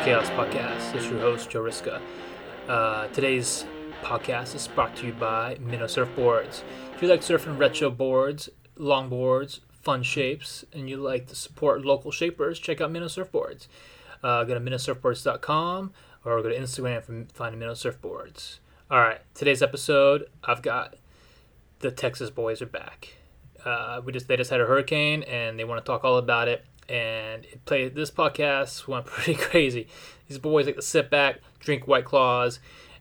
Chaos Podcast. It's your host, Joe Riska. Uh, today's podcast is brought to you by Minnow Surfboards. If you like surfing retro boards, longboards, fun shapes, and you like to support local shapers, check out Minnow Surfboards. Uh, go to minnowsurfboards.com or go to Instagram and find Minnow Surfboards. All right, today's episode, I've got the Texas boys are back. Uh, we just they just had a hurricane and they want to talk all about it. And it played this podcast went pretty crazy. These boys like to sit back, drink White Claws,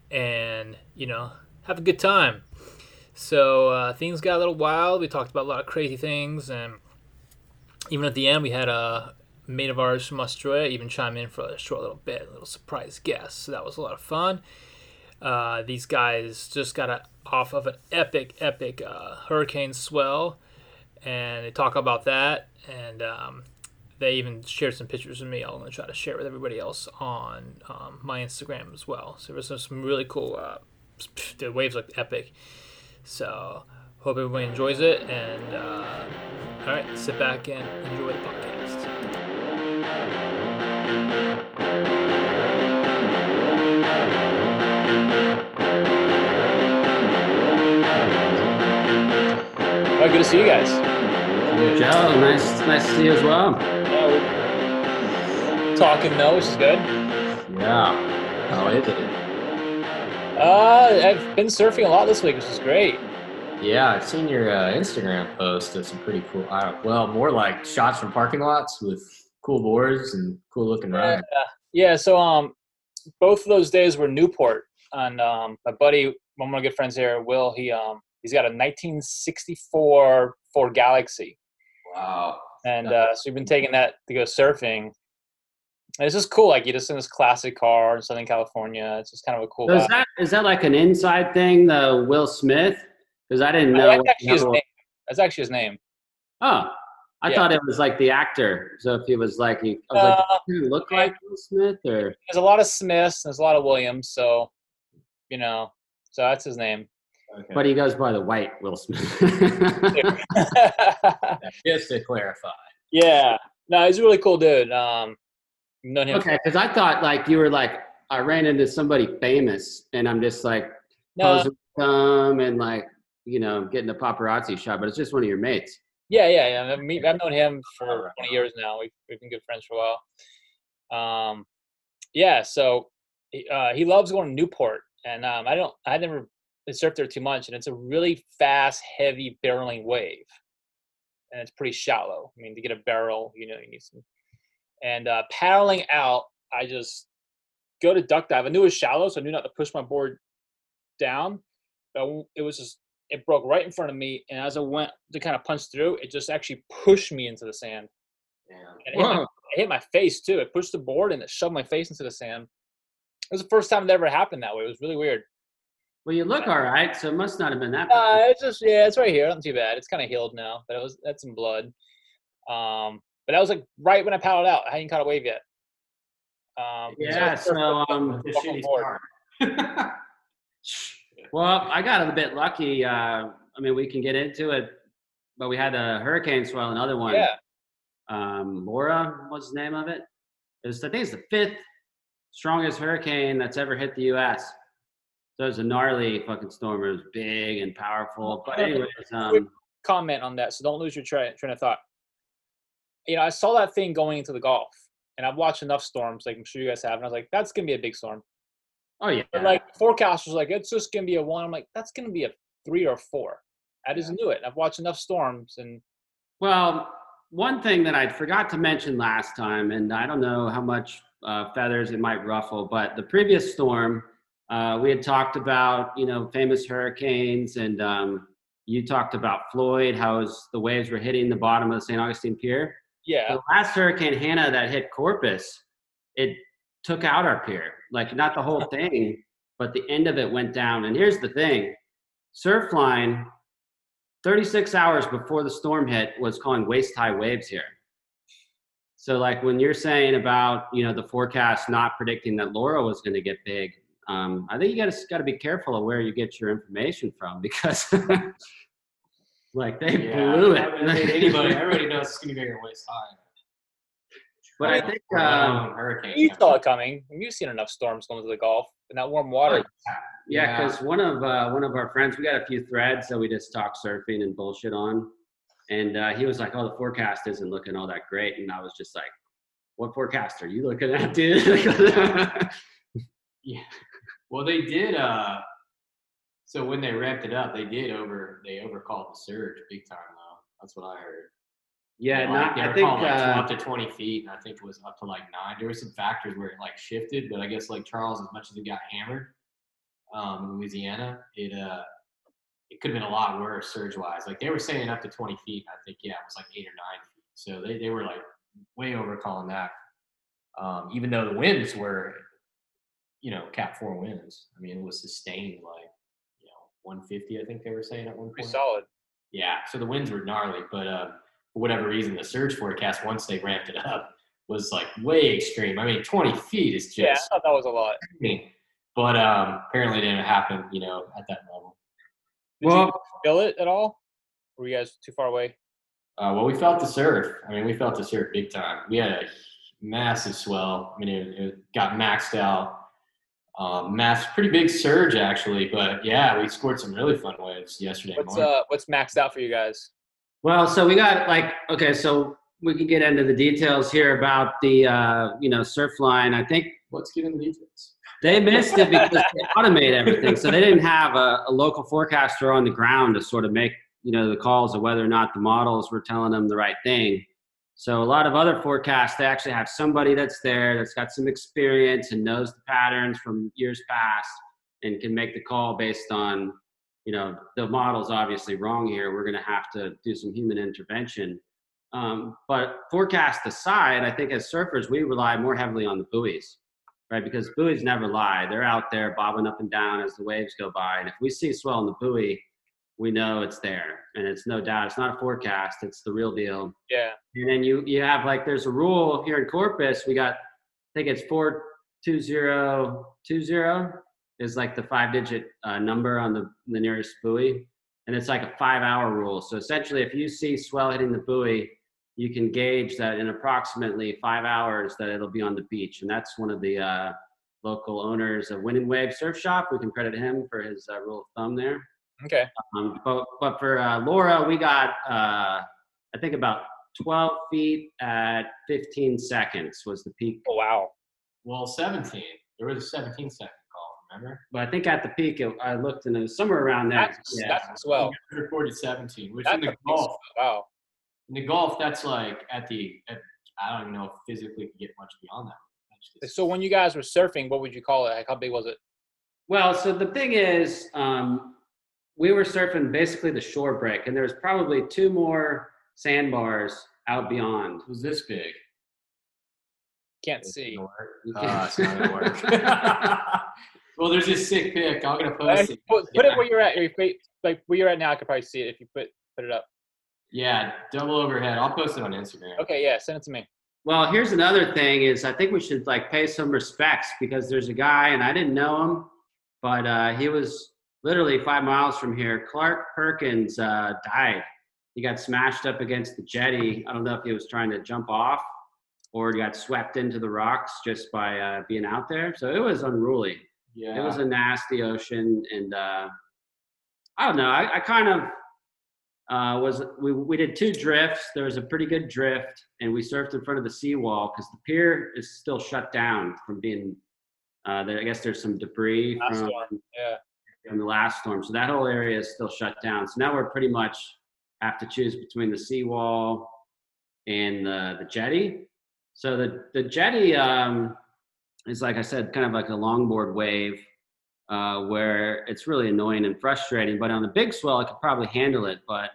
and you know have a good time. So uh, things got a little wild. We talked about a lot of crazy things, and even at the end, we had a mate of ours from Australia even chime in for a short little bit, a little surprise guest. So that was a lot of fun. Uh, these guys just got a, off of an epic, epic uh, hurricane swell, and they talk about that. And um, they even shared some pictures with me. I'm going to try to share with everybody else on um, my Instagram as well. So there was some really cool. Uh, the waves look epic. So hope everybody enjoys it. And uh, all right, sit back and enjoy the podcast. All right, good to see you guys. Joe, nice, nice to see you as well. Uh, talking though, which is good. Yeah. How is it? Uh, I've been surfing a lot this week, which is great. Yeah, I've seen your uh, Instagram post of some pretty cool. Uh, well, more like shots from parking lots with cool boards and cool looking rides. Yeah, yeah. So um, both of those days were Newport, and um, my buddy, one of my good friends here, Will, he um, he's got a 1964 Ford Galaxie, Wow. And uh, so we've been taking that to go surfing. And it's just cool, like you're just in this classic car in Southern California. It's just kind of a cool. So is that is that like an inside thing, the Will Smith? Because I didn't know. That's actually his name. That's actually his name. Oh, I Yeah. thought it was like the actor. So if he was like, he, I was like, Uh, does he look like Will Smith or? There's a lot of Smiths. There's a lot of Williams. So, you know, so that's his name. But he goes by the white Will Smith. Just to clarify. yeah. No, he's a really cool dude. Um, known him. okay, because I thought like you were like I ran into somebody famous, and I'm just like No, posing with them and like you know getting a paparazzi shot, but it's just one of your mates. yeah, yeah, yeah. I've, me- I've known him for 20 years now. We've, we've been good friends for a while. Um, yeah. So he- uh, he loves going to Newport, and um, I don't. I never surfed there too much, and it's a really fast, heavy barreling wave, and it's pretty shallow. I mean, to get a barrel, you know, you need some. And uh, paddling out, I just go to duck dive. I knew it was shallow, so I knew not to push my board down. But it was just it broke right in front of me, and as I went to kind of punch through, it just actually pushed me into the sand. And it hit, my, it hit my face too. It pushed the board and it shoved my face into the sand. It was the first time it ever happened that way. It was really weird. Well, you look all right, so it must not have been that Uh, bad. it's just yeah, it's right here. Not too bad. It's kind of healed now, but it was that's some blood. Um, but that was like right when I paddled out. I hadn't caught a wave yet. Um, yeah. so So um, The Welcome shitty well, I got a bit lucky. Uh, I mean, we can get into it, but we had a hurricane swell, another one. yeah, Um, Laura, what's the name of it? It was, I think it's the fifth strongest hurricane that's ever hit the U.S. So it was a gnarly fucking storm. It was big and powerful. But anyways, um, comment on that, so don't lose your train train of thought. You know, I saw that thing going into the Gulf, and I've watched enough storms, like I'm sure you guys have, and I was like, that's gonna be a big storm. oh yeah, But like forecasters were like, it's just gonna be a one. I'm like, that's gonna be a three or four. I just knew it. I've watched enough storms, and Well, one thing that I forgot to mention last time, and I don't know how much uh, feathers it might ruffle, but the previous storm, uh, we had talked about, you know, famous hurricanes, and um, you talked about Floyd, how was, the waves were hitting the bottom of the St. Augustine Pier. yeah, The last hurricane, Hanna, that hit Corpus, it took out our pier. Like, not the whole thing, but the end of it went down. And here's the thing Surfline 36 hours before the storm hit was calling waist high waves here. So like when you're saying about you know the forecast not predicting that Laura was going to get big, um, I think you got to got to be careful of where you get your information from because like they Yeah, blew I mean, it. anybody, everybody knows it's gonna be your waist high. But I think um, hurricane. You saw it coming. You've seen enough storms going to the Gulf, and that warm water. Yeah, Yeah. because one of uh, one of our friends, we got a few threads that we just talk surfing and bullshit on, and uh, he was like, "Oh, the forecast isn't looking all that great," and I was just like, "What forecast are you looking at, dude?" Yeah. Well, they did. Uh, so when they ramped it up, they did over. They overcalled the surge big time, though. That's what I heard. yeah, Like, not, they I think like, uh, up to 20 feet, and I think it was up to like nine. There were some factors where it like shifted, but I guess Lake Charles, as much as it got hammered um, in Louisiana, it uh, it could have been a lot worse surge wise. Like they were saying up to 20 feet. I think yeah, it was like eight or nine feet. So they, they were like way overcalling that. Um, even though the winds were, you know, cat four winds. I mean, it was sustained like you know 150. I think they were saying at one point. Pretty point. solid. Yeah, so the winds were gnarly, but uh, for whatever reason, the surge forecast once they ramped it up was like way extreme. I mean, 20 feet is just, Yeah, I thought that was a lot. extreme. but um, apparently it didn't happen, you know, at that level. Did well, you feel it at all? Were you guys too far away? Uh, well, we felt the surf. I mean, we felt the surf big time. We had a massive swell. I mean, it, it got maxed out. Um, mass, pretty big surge actually, but yeah, we scored some really fun waves yesterday What's morning. uh what's maxed out for you guys? Well, so we got like okay, so we can get into the details here about the uh, you know Surfline. I think Let's get into the details. they missed it because they automate everything, so they didn't have a, a local forecaster on the ground to sort of make you know the calls of whether or not the models were telling them the right thing. So a lot of other forecasts, they actually have somebody that's there that's got some experience and knows the patterns from years past and can make the call based on you know the model's obviously wrong here. We're going to have to do some human intervention. Um, but forecast aside i think as surfers we rely more heavily on the buoys right? Because buoys never lie. They're out there bobbing up and down as the waves go by. And if we see swell in the buoy we know it's there and it's no doubt it's not a forecast it's the real deal Yeah. and then you you have like there's a rule here in Corpus. We got I think it's four two zero two zero is like the five digit uh, number on the the nearest buoy, and it's like a five hour rule. So essentially, if you see swell hitting the buoy, you can gauge that in approximately five hours that it'll be on the beach, and that's one of the uh, local owners of wind and Wave Surf Shop. We can credit him for his uh, rule of thumb there. Okay. Um, but but for uh, Laura, we got uh, I think about 12 feet at 15 seconds was the peak. Oh wow. Well, 17. There was a 17 second call, remember? But I think at the peak, it, I looked and it was somewhere around there. That's yeah. that's swell. We recorded 17, which That's in the big Gulf, swell. Wow. in the Gulf, that's like at the, at, I don't even know if physically could get much beyond that. Just- So when you guys were surfing, what would you call it? Like how big was it? Well, so the thing is, um, we were surfing basically the shore break, and there was probably two more sandbars out beyond. it was this big. Can't It's see. gonna work. Uh, it's not gonna work. well, there's this sick pic. I'm gonna post Uh, it. Put, put Yeah. it where you're at. Or if you- Like where you're at now, I could probably see it if you put put it up. Yeah, double overhead. I'll post it on Instagram. Okay, yeah, send it to me. Well, here's another thing: is I think we should like pay some respects because there's a guy, and I didn't know him, but uh, he was literally five miles from here. Clark Perkins uh, died. He got smashed up against the jetty. I don't know if he was trying to jump off or he got swept into the rocks just by uh, being out there. So it was unruly. Yeah. It was a nasty ocean, and uh, I don't know. I, I kind of uh, was. We we did two drifts. There was a pretty good drift, and we surfed in front of the seawall because the pier is still shut down from being. Uh, there, I guess there's some debris Last from, yeah. From the last storm, so that whole area is still shut down. So now we're pretty much have to choose between the seawall and the the jetty. So the the jetty um, is like I said, kind of like a longboard wave, uh, where it's really annoying and frustrating. But on the big swell, I could probably handle it. But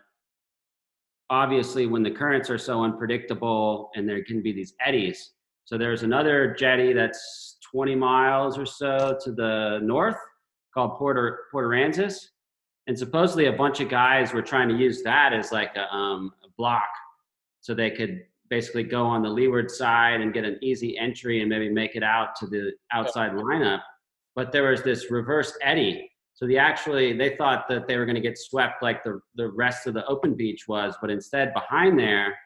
obviously, when the currents are so unpredictable and there can be these eddies, so there's another jetty that's 20 miles or so to the north called Porter Port Aransas, and supposedly a bunch of guys were trying to use that as like a, um, a block, so they could basically go on the leeward side and get an easy entry and maybe make it out to the outside lineup. But there was this reverse eddy. So the actually they thought that they were going to get swept like the the rest of the open beach was, but instead behind there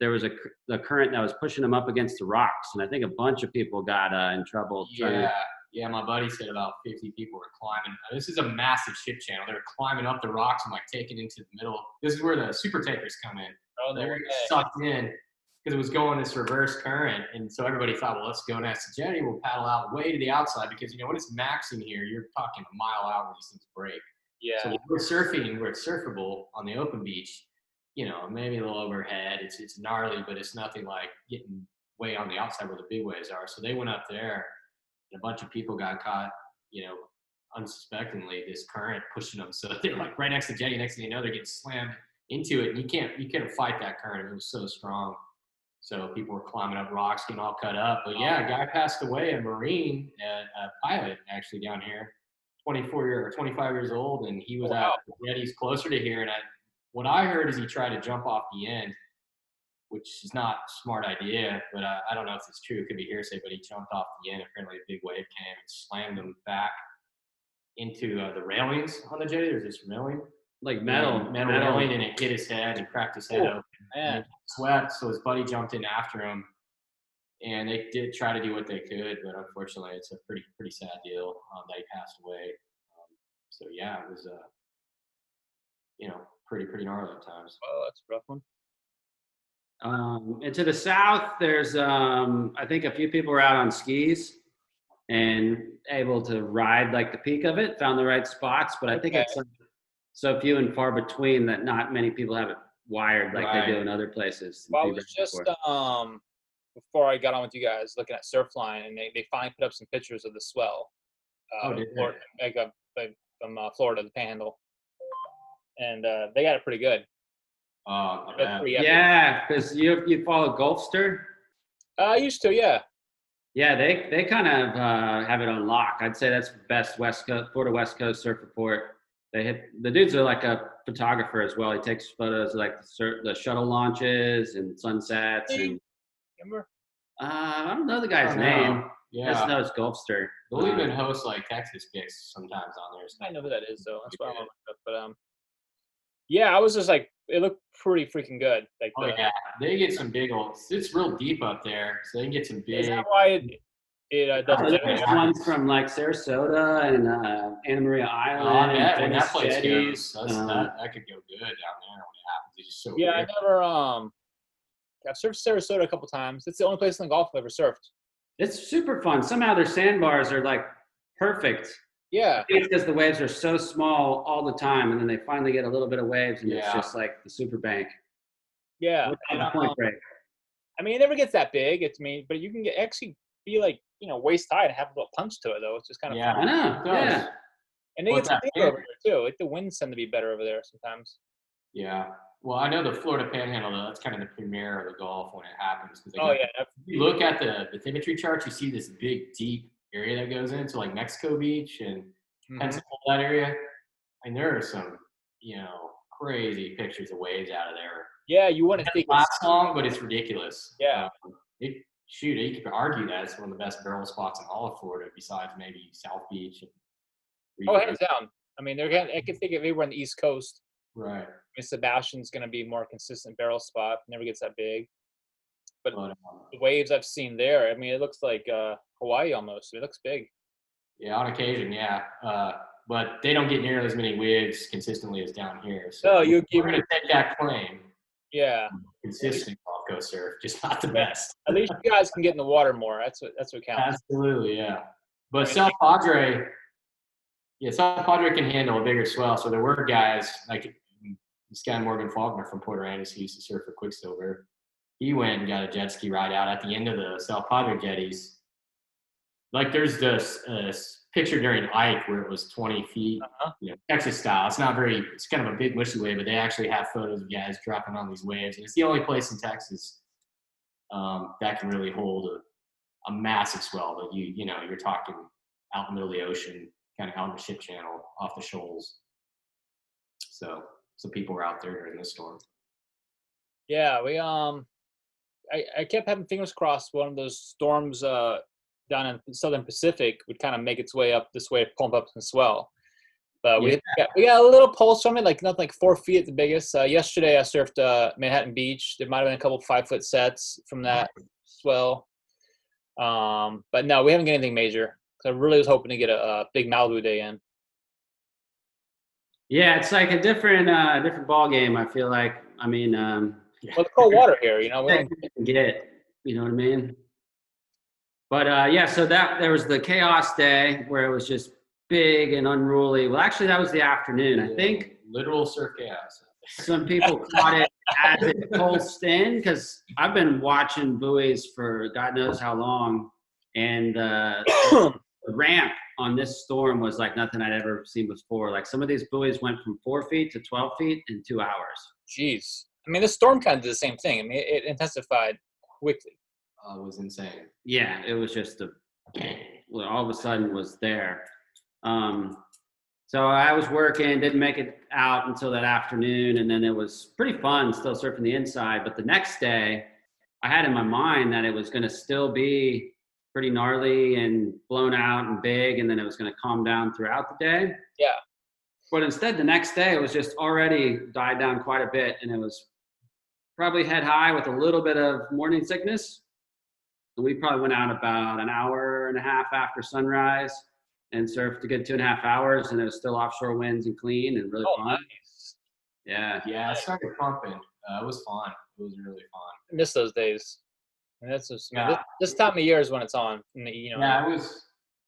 there was a the current that was pushing them up against the rocks, and I think a bunch of people got uh, in trouble. trying to- Yeah. My buddy said about 50 people were climbing. This is a massive ship channel. They were climbing up the rocks and like taking into the middle. This is where the super tankers come in. Oh, They no were way. sucked in because it was going this reverse current, and so everybody thought, well, let's go next to jetty. We'll paddle out way to the outside because you know when it's maxing here, you're talking a mile out where these things break. Yeah. So we're surfing where it's surfable on the open beach, you know, maybe a little overhead. It's it's gnarly, but it's nothing like getting way on the outside where the big waves are. So they went up there, and a bunch of people got caught, you know, unsuspectingly this current pushing them. So they're like right next to jetty. Next thing you know, they're getting slammed into it, and you can't you couldn't fight that current. It was so strong. So people were climbing up rocks, getting all cut up. But yeah, a guy passed away, a Marine, a, a pilot actually down here, 24 year or 25 years old, and he was Oh, wow. at the jetties closer to here. And I, what I heard is he tried to jump off the end, which is not a smart idea, but I, I don't know if it's true. It could be hearsay, but he jumped off the end. Apparently, a big wave came and slammed him back into uh, the railings on the jetty. There's this railing, like metal, metal, railing, and it hit his head and cracked his head Oh, open. Man. And he sweat, so his buddy jumped in after him, and they did try to do what they could, but unfortunately, it's a pretty pretty sad deal um, that he passed away. Um, so yeah, it was uh, you know pretty pretty gnarly at times. Oh, that's a rough one. Um, and to the south, there's um, I think a few people were out on skis and able to ride like the peak of it, found the right spots, but I think Okay. it's like, so few and far between that not many people have it wired like they do in other places. Well, I was just before. um before I got on with you guys looking at Surfline, and they, they finally put up some pictures of the swell. Uh, Oh? Florida, like, uh, from uh, Florida, the Panhandle, and uh, they got it pretty good. Uh, I That's bet. pretty epic. yeah, because you you follow Gulfster. Uh, I used to, yeah. Yeah, they they kind of uh, have it on lock. I'd say that's best West Coast, Florida West Coast surf report. They hit the dudes are like a photographer as well. He takes photos of like the, sur- the shuttle launches and sunsets. And Remember? uh, I don't know the guy's I name. know. I just Yeah, know it's Gulfster. they'll Uh, even host like Texas picks sometimes on there. so I know who that is though. That's why I good. want to look up. But um, yeah, I was just like, it looked pretty freaking good. Like, Oh the, yeah, they get some big old. It's real deep up there, so they can get some big. is that why it, it uh, Oh, doesn't? there's ones from like Sarasota and uh, Anna Maria Oh, Island. yeah, and that place goes, that's, Uh, that, that could go good down there when it happens. It's just so Yeah, I big. never um, I've surfed Sarasota a couple times. It's the only place in the Gulf I've ever surfed. It's super fun. Somehow their sandbars are like perfect. Yeah, it's because the waves are so small all the time, and then they finally get a little bit of waves, and it's just like the super bank. yeah. The point um, break. I mean, it never gets that big. It's I mean, but you can get actually be like you know waist high and have a little punch to it though. It's just kind of Yeah. fun. I know. Yeah. And they Well, get some bigger over there too. Like the winds tend to be better over there sometimes. Yeah. Well, I know the Florida Panhandle. though, That's kind of the premiere of the Gulf when it happens. Because Oh yeah, you look at the bathymetry charts, you see this big, deep area that goes into like Mexico Beach and mhm. Pensacola that area. And there are some, you know, crazy pictures of waves out of there. yeah. You want to think last long, but it's ridiculous. Yeah. Um, it, shoot, you could argue that it's one of the best barrel spots in all of Florida, besides maybe South Beach. And oh hands down. I mean, they're getting, I can think of everywhere on the East Coast. Right. I mean, Sebastian's going to be more consistent barrel spot. Never gets that big. But um, the waves I've seen there, I mean, it looks like uh, Hawaii almost. It looks big. yeah, on occasion, yeah. Uh, but they don't get nearly as many waves consistently as down here. So No, you we're give going to take that claim. Yeah. Consistent Gulf Coast surf, just not the best. At least you guys can get in the water more. That's what that's what counts. Absolutely, yeah. But mean, South Padre, yeah, South Padre can handle a bigger swell. So there were guys like this guy Morgan Faulkner from Port Aransas who used to surf for Quiksilver. He went and got a jet ski ride out at the end of the South Padre jetties. Like there's this uh, picture during Ike where it was 20 feet, Uh-huh. you know, Texas style. It's not very, it's kind of a big mushy wave, but they actually have photos of guys dropping on these waves. And it's the only place in Texas um, that can really hold a, a massive swell that you, you know, you're talking out in the middle of the ocean, kind of out in the ship channel off the shoals. So, some people were out there during the storm. Yeah, we um, I, I kept having fingers crossed one of those storms uh down in the southern Pacific would kind of make its way up this way, pump up some swell. But we Yeah. got, we got a little pulse from it, like nothing like four feet at the biggest. Uh, yesterday I surfed uh, Manhattan Beach. There might have been a couple five foot sets from that swell. Um, but no, we haven't got anything major. I really was hoping to get a, a big Malibu day in. Yeah, it's like a different uh different ball game. I feel like. I mean, um, Well, the cold water here, you know. We don't, get. You know what I mean? But uh, yeah, so that there was the chaos day where it was just big and unruly. Well, actually, that was the afternoon. I think literal surf chaos. some people caught it as it pulsed in because I've been watching buoys for God knows how long, and uh, the ramp on this storm was like nothing I'd ever seen before. Like some of these buoys went from four feet to twelve feet in two hours. jeez. I mean, the storm kind of did the same thing. I mean, it, it intensified quickly. Uh, was insane. Yeah, it was just a well, all of a sudden was there. Um, so I was working, didn't make it out until that afternoon, and then it was pretty fun still surfing the inside. But the next day, I had in my mind that it was going to still be pretty gnarly and blown out and big, and then it was going to calm down throughout the day. Yeah. But instead, the next day it was just already died down quite a bit, and it was probably head high with a little bit of morning sickness. And we probably went out about an hour and a half after sunrise and surfed a good two and a half hours, and it was still offshore winds and clean and really Oh, fun. nice. Yeah. Yeah, it started pumping. Uh, it was fun. It was really fun. I miss those days. And that's just, Yeah. this, this time of year is when it's on. and, You know, Yeah, it was.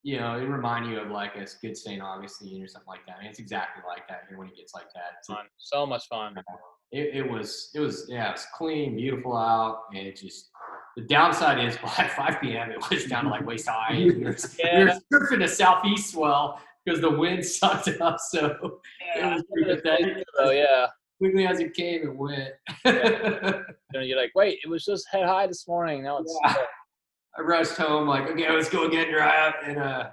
You know, it remind you of like a good St. Augustine or something like that. I mean, it's exactly like that here when it gets like that. It's fun. So much fun. It, it was it was yeah it was clean beautiful out and it just the downside is by 5 p.m it was down to like waist high and we were, we were surfing a southeast swell because the wind sucked up so it was pretty pathetic. Oh yeah. quickly as it came it went You know, you're like, wait, it was just head high this morning. Now it's Yeah. i rushed home like okay let's go again dry up and uh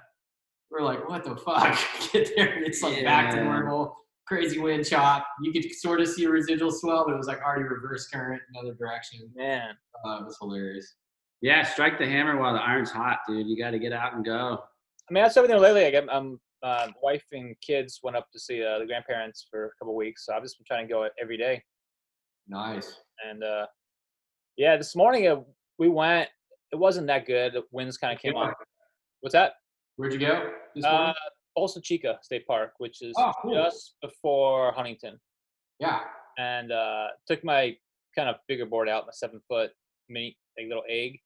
we're like what the fuck get there and it's like back to normal crazy wind chop you could sort of see a residual swell but it was like already reverse current in another direction man. uh, it was hilarious Yeah, strike the hammer while the iron's hot, dude. You got to get out and go. I mean, that's everything lately. Like, I'm, I'm uh, wife and kids went up to see uh, the grandparents for a couple weeks, so I've just been trying to go every day. nice And uh, yeah, this morning uh, we went. It wasn't that good. The winds kind of came Yeah. on. What's that? Where'd you go? This Uh, morning? Bolsa Chica State Park, which is Oh, cool. just before Huntington, yeah. and uh, took my kind of bigger board out, my seven foot mini like little egg.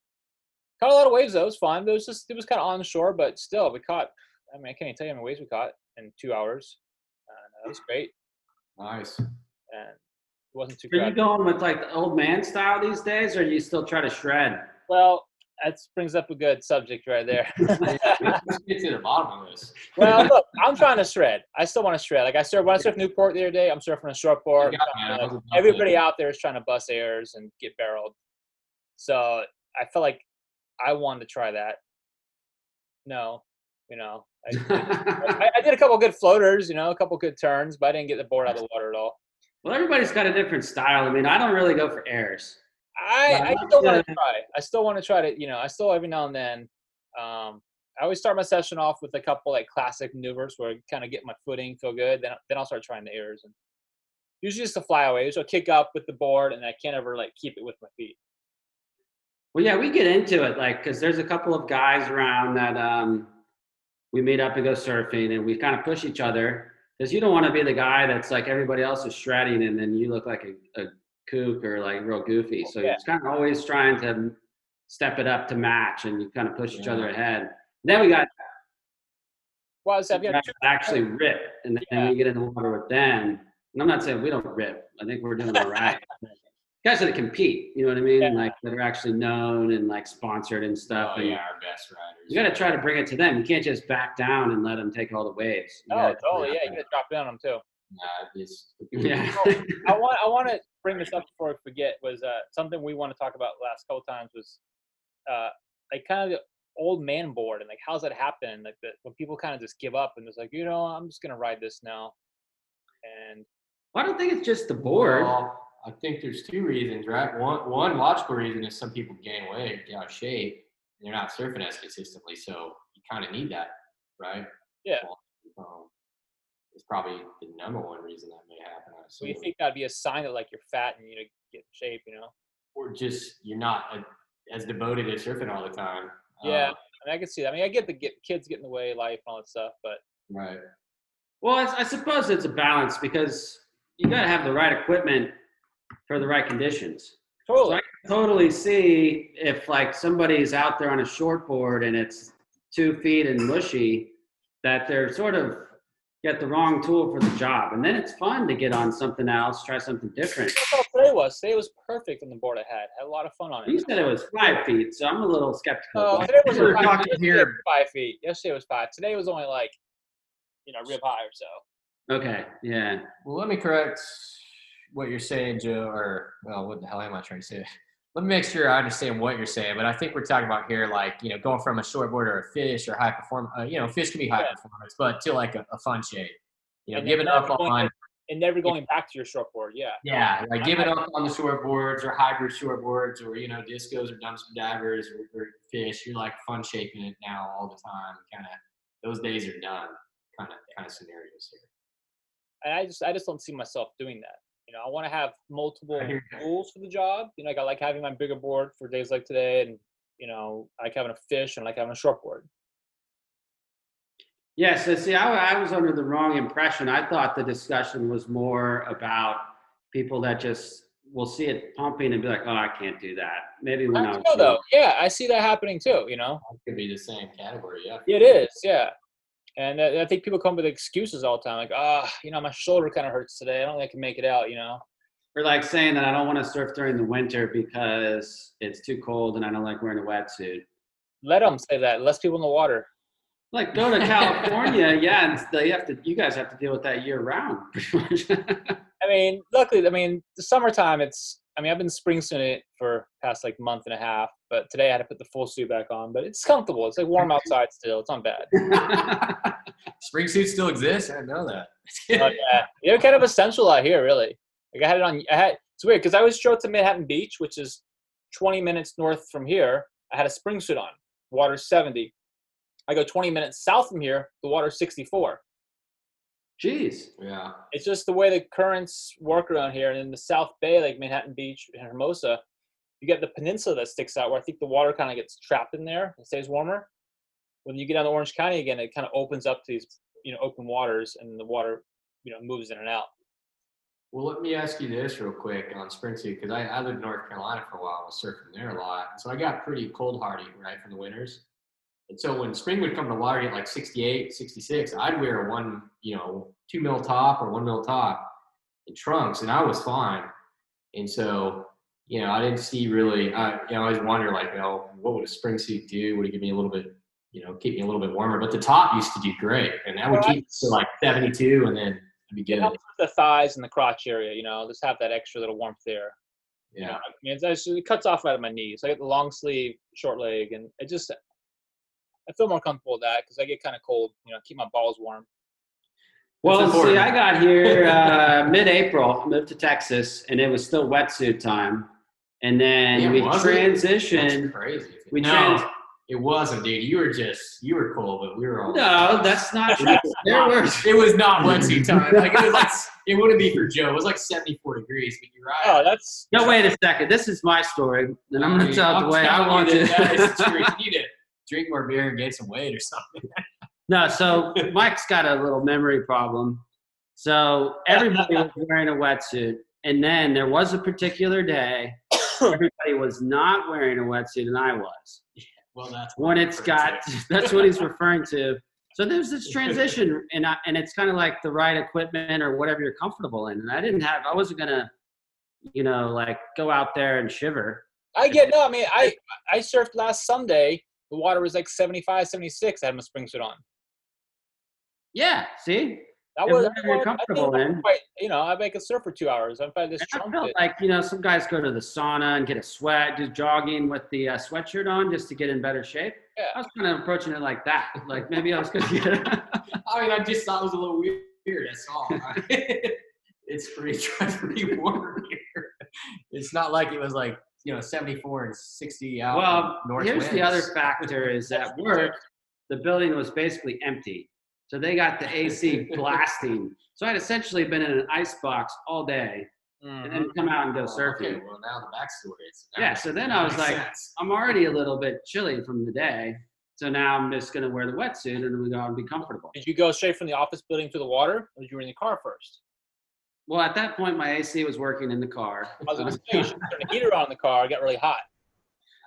Caught a lot of waves though. It was fun. It was just it was kind of on the shore, but still we caught. I mean, I can't even tell you how many waves we caught in two hours. And uh, that was great, Nice. and it wasn't too Are you going with like the old man style these days, or do you still try to shred? Well, that brings up a good subject right there. Let's get to the bottom of this. well, look, I'm trying to shred. I still want to shred. Like I surf when I surf Newport the other day. I'm surfing a short board. Yeah, man, I was about to- Everybody out there is trying to bust airs and get barreled. So I felt like I wanted to try that. No, you know, I, I, I did a couple good floaters, you know, a couple good turns, but I didn't get the board out of the water at all. well, everybody's got a different style. I mean, I don't really go for airs. I, I still want to try. I still want to try to, you know, I still every now and then. Um, I always start my session off with a couple like classic maneuvers where I kind of get my footing, feel good. Then then I'll start trying the airs and usually just the flyaways. I'll kick up with the board and I can't ever like keep it with my feet. Well, yeah, we get into it, like, because there's a couple of guys around that um, we meet up and go surfing, and we kind of push each other. Because you don't want to be the guy that's like everybody else is shredding, and then you look like a, a kook or like real goofy. Oh, so Yeah. it's kind of always trying to step it up to match, and you kind of push each other Yeah. ahead. Then we got Well, I got actually rip, and then Yeah. we get in the water with them. And I'm not saying we don't rip. I think we're doing all right. guys that compete, you know what I mean? Yeah. Like that are actually known and like sponsored and stuff. Oh and yeah, our best riders. You got to try to bring it to them. You can't just back down and let them take all the waves. You oh, totally, yeah, you got to drop down on them too. Nah, it's, Yeah. I want I want to bring this up before I forget was uh, something we want to talk about last couple times was uh, like kind of the old man board and like how's that happen like the, when people kind of just give up and it's like you know I'm just gonna ride this now and I don't think it's just the board. Well, I think there's two reasons, right? One one logical reason is some people gain weight, get out of shape, and they're not surfing as consistently, so you kind of need that, right? Yeah. Um, is probably the number one reason that may happen. I So you think that'd be a sign that like you're fat and you need to get in shape, you know? or just you're not uh as devoted to surfing all the time. Yeah. Um, I mean, I can see that. I mean, I get the get, kids get in the way life and all that stuff, but right. Well, I, I suppose it's a balance because you got to have the right equipment for the right conditions. So totally. I can totally see if like somebody's out there on a short board and it's two feet and mushy, that they're sort of get the wrong tool for the job. And then it's fun to get on something else, try something different. That's all today was. Today was perfect on the board I had. Had a lot of fun on it. You said it was five feet, so I'm a little skeptical. Oh, But- today was We're five, talking yesterday here- was five feet. Yesterday was five. Today was only like, you know, rib high or so. okay, yeah. Well, let me correct what you're saying, Joe. Or well, what the hell am I trying to say? Let me make sure I understand what you're saying. But I think we're talking about here, like you know, going from a shortboard or a fish or high perform. Uh, you know, fish can be high Yeah. performance, but to like a, a fun shape. You know, And giving up going- on And never going back to your short board. Yeah. yeah, like giving up on the shortboards or hybrid shortboards or you know discos or dumpster divers or, or fish. You're like fun shaping it now all the time. Kind of those days are done. Kind of kind of scenarios here. And I just, I just don't see myself doing that. You know, I want to have multiple I hear you. rules for the job. You know, like I like having my bigger board for days like today, and you know, I like having a fish and I like having a short board. Yeah, so see, I, I was under the wrong impression. I thought the discussion was more about people that just will see it pumping and be like, oh, I can't do that. Maybe when I I was know, though. Yeah, I see that happening too. You know, it Could be the same category. Yeah. it is. Yeah. And I think people come with excuses all the time, like, ah, you know, my shoulder kind of hurts today. I don't think I can make it out. You know, Or like saying that I don't want to surf during the winter because it's too cold and I don't like wearing a wetsuit. let them say that. Less people in the water. Like go to California, yeah, and they have to. You guys have to deal with that year round, pretty much. I mean, luckily, I mean, the summertime, it's, I mean, I've been spring suiting it for past like month and a half, but today I had to put the full suit back on, but it's comfortable. It's like warm outside still. It's not bad. Spring suits still exist. I didn't know that. But oh, yeah, they're kind of essential out here, really. Like I had it on, I had, it's weird because I was showed to Manhattan Beach, which is 20 minutes north from here. I had a spring suit on, water 70. I go 20 minutes south from here, the water's 64. Jeez. yeah. it's just the way the currents work around here. And in the South Bay, like Manhattan Beach and Hermosa, you get the peninsula that sticks out where I think the water kind of gets trapped in there and stays warmer. When you get down to Orange County again, it kind of opens up to these, you know, open waters and the water, you know, moves in and out. Well, let me ask you this real quick on spring suit because I, I lived in North Carolina for a while. I was surfing there a lot, so I got pretty cold hardy right from the winters. And so when spring would come to water at like 68, 66, I'd wear one, you know, two mil top or one mil top and trunks, and I was fine. And so, you know, I didn't see really. I, you know, I always wonder like, you know, what would a spring suit do? Would it give me a little bit, you know, keep me a little bit warmer? But the top used to do great, and that would Well, keep it to like 72, and then it'd be good. helps the thighs and the crotch area, you know, just have that extra little warmth there. You know, Yeah. I mean, it's, it's- it cuts off right at my knees. I get the long sleeve, short leg, and it just, I feel more comfortable with that because I get kind of cold, you know, keep my balls warm. Well, see. I got here uh, mid-April, moved to Texas, and it was still wetsuit time. And then Yeah, we transitioned. Crazy. We no, trans- it wasn't, dude. You were just you were cool, but we were all. No, that's not true. There were It was not wetsuit time. Like it was like it wouldn't be for Joe. It was like seventy four degrees. But you're right. Oh, that's, No, wait a second. This is my story, and I'm going to tell it the way I telling want you to. that that is true. You need to drink more beer and gain some weight or something. no, so Mike's got a little memory problem. So everybody was wearing a wetsuit, and then there was a particular day everybody was not wearing a wetsuit, and I was. Well, that's when it's got that's what he's referring to so there's this transition and I, and it's kind of like the right equipment or whatever you're comfortable in and i didn't have i wasn't gonna you know like go out there and shiver I get, no, I mean, I, I surfed last Sunday. The water was like 75, 76. I had my spring suit on. yeah see That was, whatever you're comfortable I'm in. quite- you know, I make a surf for two hours. If I just and i felt it. like you know some guys go to the sauna and get a sweat do jogging with the uh, sweatshirt on just to get in better shape Yeah. i was kind of approaching it like that like maybe i was gonna get I mean, I just thought it was a little weird. That's all. it's pretty, it's pretty warm here. It's not like it was like you know 74 and 60 out. well north here's the other factor is at work the building was basically empty So they got the AC blasting. So I'd essentially been in an ice box all day and then mm-hmm. come out and go Oh, surfing. Okay, well now the backstory is. Yeah, so then I was like- sense. I'm already a little bit chilly from the day. So now I'm just going to wear the wetsuit and we go out and be comfortable. Did you go straight from the office building to the water, or did you were in the car first? Well, at that point, my AC was working in the car. I was gonna um, say you should turn the heater on in the car. It got really hot.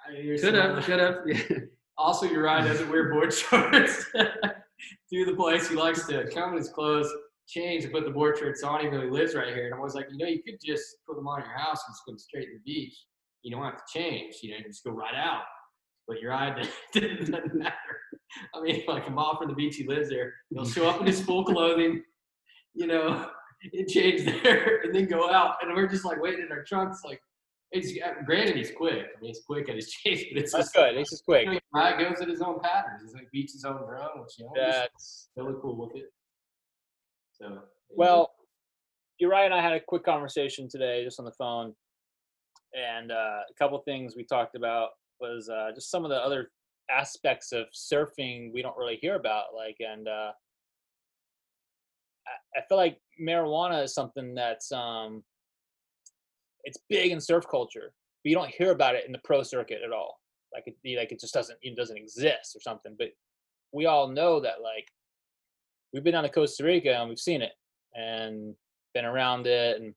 I Could have, could have. Yeah. Also, Uriah doesn't wear board shorts through the place. He likes to come in his clothes, change, and put the board shorts on, he lives right here. And I was like, you know, you could just put them on your house and just go straight to the beach. You don't have to change. You know, you just go right out. But your didn't, doesn't matter. I mean, like a mile from the beach, he lives there. He'll show up in his full clothing, you know, and change there, and then go out. And we're just like waiting in our trunks, like. It's, granted, he's quick. I mean, he's quick at his change, but it's That's just good. He's just quick. I mean, Ryan goes at his own patterns. He's like beats his own drum, which you know, That's really cool with it. So well. Uriah and I had a quick conversation today, just on the phone, and uh, a couple things we talked about was uh, just some of the other aspects of surfing we don't really hear about, like and uh, I, I feel like marijuana is something that's um, it's big in surf culture, but you don't hear about it in the pro circuit at all. Like it, like it just doesn't it doesn't exist or something. But we all know that like we've been down to Costa Rica and we've seen it and been around it and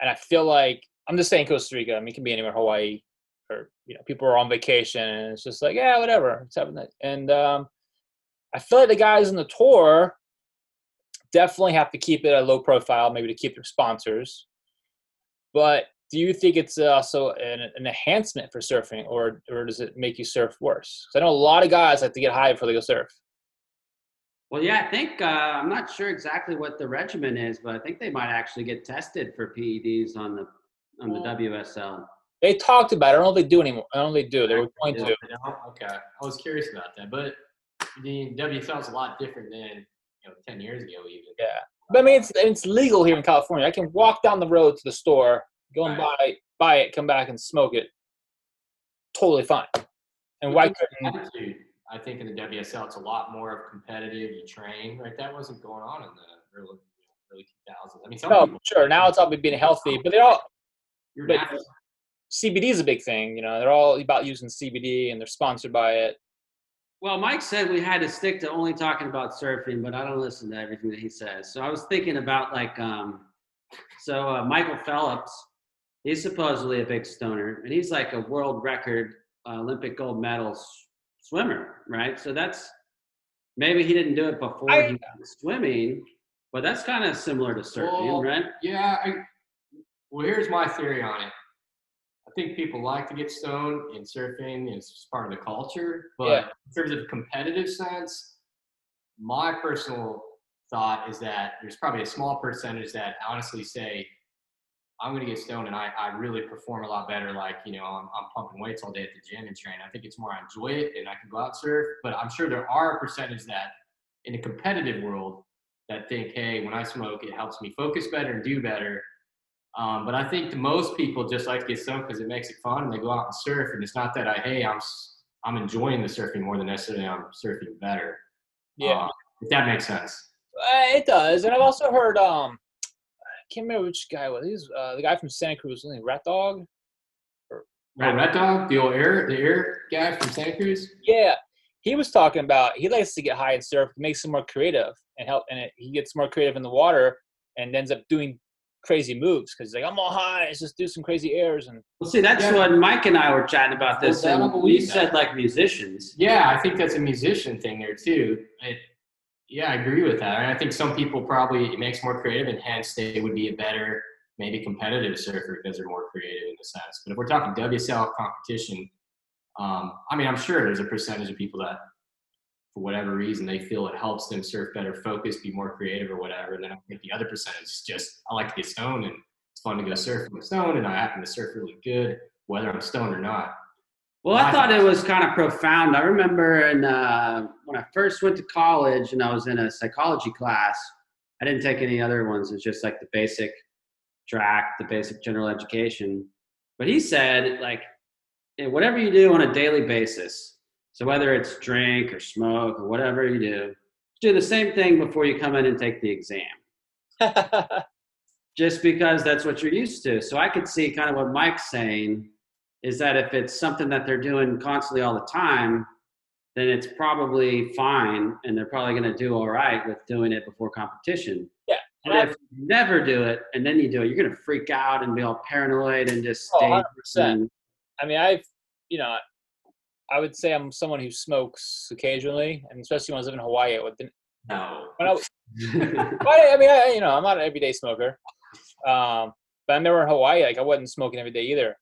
and I feel like I'm just saying Costa Rica. I mean, it can be anywhere, Hawaii, or you know, people are on vacation and it's just like, yeah, whatever, it's that. And um, I feel like the guys on the tour definitely have to keep it a low profile, maybe to keep their sponsors. But do you think it's also an, an enhancement for surfing, or or does it make you surf worse? 'Cause I know a lot of guys like to get high before they go surf. Well, yeah, I think uh, I'm not sure exactly what the regimen is, but I think they might actually get tested for PEDs on the on the WSL. They talked about it. I don't know if they do anymore. I don't know if they do. They were going to. okay, I was curious about that, but the WSL is a lot different than you know ten years ago, even. Yeah. But I mean, it's it's legal here in California. I can walk down the road to the store, go and buy buy it, come back and smoke it. Totally fine. And why couldn't? I think in the WSL, it's a lot more of competitive. You train, right? That wasn't going on in the early early two thousands. I mean, some No, people, sure. Now it's all about being healthy, but they're all but-. CBD is a big thing. You know, they're all about using CBD and they're sponsored by it. Well, Mike said we had to stick to only talking about surfing, but I don't listen to everything that he says. So I was thinking about like, um, so uh, Michael Phelps, he's supposedly a big stoner, and he's like a world record uh, Olympic gold medal s- swimmer, right? So that's maybe he didn't do it before I- he was swimming, but that's kind of similar to surfing, Well, right? Yeah. I, well, here's my theory on it. I think people like to get stoned in surfing. It's part of the culture. But Yeah. in terms of competitive sense, my personal thought is that there's probably a small percentage that honestly say, I'm going to get stoned and I, I really perform a lot better. Like, you know, I'm, I'm pumping weights all day at the gym and train. I think it's more I enjoy it and I can go out and surf. But I'm sure there are a percentage that in the competitive world that think, hey, when I smoke, it helps me focus better and do better. Um, but I think most people just like to get stoned because it makes it fun and they go out and surf. And it's not that I, hey, I'm I'm enjoying the surfing more than necessarily I'm surfing better. Yeah, Um, if that makes sense. Uh, it does. And I've also heard um, I can't remember which guy was. He's uh, the guy from Santa Cruz, wasn't he? Rat Dog. Oh, Red Dog, the old air, the air guy from Santa Cruz. Yeah, he was talking about he likes to get high and surf, makes him more creative and help, and it, he gets more creative in the water and ends up doing crazy moves because he's like, I'm all high, let's just do some crazy airs and Well, see, that's Yeah. what Mike and I were chatting about this, Well, and we that. said like musicians. Yeah, I think that's a musician thing there too. It, yeah, I agree with that. And I think some people probably it makes more creative, and hence they would be a better, maybe competitive surfer because they're more creative in a sense. But if we're talking WSL competition, um, I mean, I'm sure there's a percentage of people that, for whatever reason, they feel it helps them surf better, focus, be more creative, or whatever. And then I think the other percentage is just I like to get stoned, and it's fun to go surf when I'm stoned, and I happen to surf really good, whether I'm stoned or not. Well, I thought it was kind of profound. I remember in, uh, when I first went to college and I was in a psychology class. I didn't take any other ones. It's just like the basic track, the basic general education. But he said, like, whatever you do on a daily basis, so whether it's drink or smoke or whatever you do, do the same thing before you come in and take the exam. Just because that's what you're used to. So I could see kind of what Mike's saying is that if it's something that they're doing constantly all the time, then it's probably fine and they're probably going to do all right with doing it before competition. Yeah. But if you never do it and then you do it, you're going to freak out and be all paranoid and just Oh, stay. 100%. I mean, I've, you know, I would say I'm someone who smokes occasionally, and especially when I was living in Hawaii. I would, No. when I, I I mean, I, you know, I'm not an everyday smoker. Um, but I remember in Hawaii, like I wasn't smoking every day either.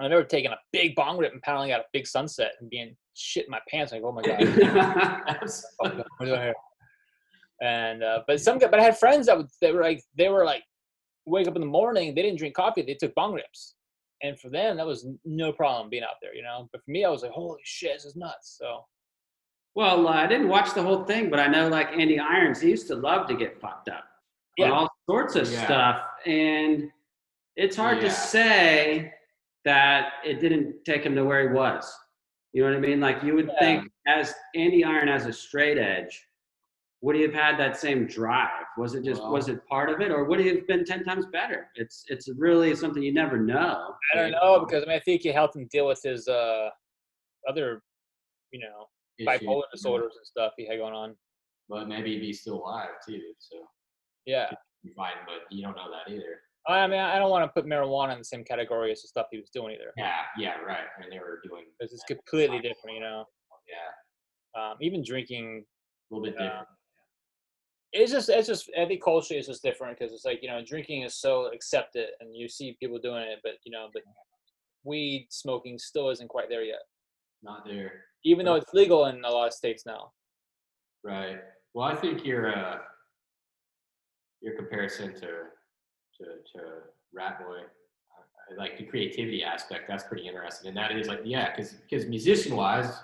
I remember taking a big bong rip and paddling out a big sunset and being shit in my pants. Like, oh my god, what am I doing? And uh, but some, but I had friends that would they were like they were like wake up in the morning. They didn't drink coffee. They took bong rips, and for them that was no problem being out there, you know. But for me, I was like, holy shit, this is nuts. So Well, uh, I didn't watch the whole thing, but I know like Andy Irons, he used to love to get fucked up Yeah. all sorts of Yeah. stuff, and it's hard to say that it didn't take him to where he was. You know what I mean? Like you would Yeah. think, as Andy Iron has a straight edge, would he have had that same drive? Was it just Well- was it part of it, or would he have been ten times better? It's it's really something you never know. I don't know because I mean I think it helped him deal with his uh other, you know, bipolar disorders and stuff he had going on. But maybe he'd be still alive too. So Yeah. fine, but you don't know that either. I mean, I don't want to put marijuana in the same category as the stuff he was doing either. Yeah, yeah, right. And they were doing. Because it's completely different, you know. Yeah, Um, even drinking, a little bit uh, different. It's just, it's just, I think culturally it's just different because it's like, you know, drinking is so accepted and you see people doing it, but, you know, but weed smoking still isn't quite there yet, Not there. even though it's legal in a lot of states now. Right. Well, I think your uh, your comparison to to to Rat Boy, like the creativity aspect, that's pretty interesting. And that is like, yeah, because because musician wise,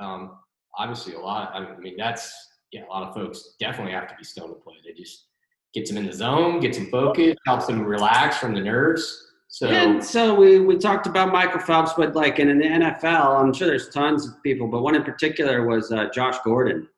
um, obviously a lot. I mean, that's yeah, a lot of folks definitely have to be stoned to play. They just gets them in the zone, gets them focused, helps them relax from the nerves. So and so we, we talked about Michael Phelps, but like in the NFL, I'm sure there's tons of people, but one in particular was uh, Josh Gordon,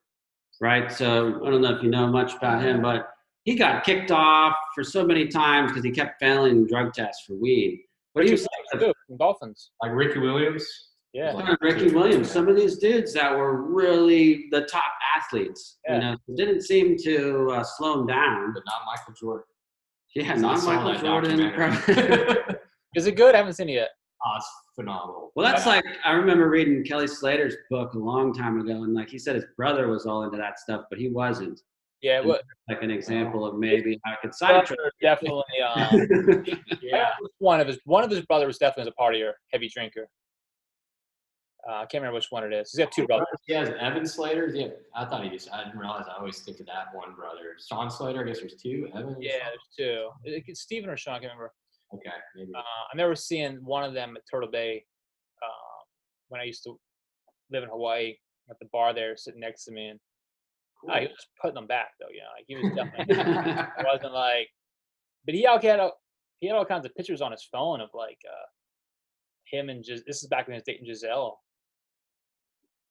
right? So I don't know if you know much about him, but he got kicked off for so many times because he kept failing drug tests for weed. But he was like the Dolphins. like Ricky Williams. Yeah. Like- Ricky Williams, some of these dudes that were really the top athletes, Yeah. you know, didn't seem to uh, slow them down. But not Michael Jordan. Yeah, I not Michael Jordan. documentary. Is it good? I haven't seen it yet. Oh, it's phenomenal. Well, that's like I remember reading Kelly Slater's book a long time ago, and like he said, his brother was all into that stuff, but he wasn't. Yeah, what? Like an example of maybe how I could Brother sidetrack. definitely. Um, Yeah. one of his one of his brothers was definitely a partier, heavy drinker. Uh, I can't remember which one it is. He's got two brothers. He has Evan Slater. Yeah, I thought he just. I didn't realize. I always think of that one brother. Sean Slater. I guess there's two. Evan. Yeah, there's two. It- It's Steven or Sean, I can't remember. Okay, maybe. Uh, I remember seeing one of them at Turtle Bay uh, when I used to live in Hawaii at the bar there, sitting next to me, and uh, he was putting them back though. You know, like he was definitely. it wasn't like, but he all had all, he had all kinds of pictures on his phone of like uh, him and just this is back when he was dating Gisele,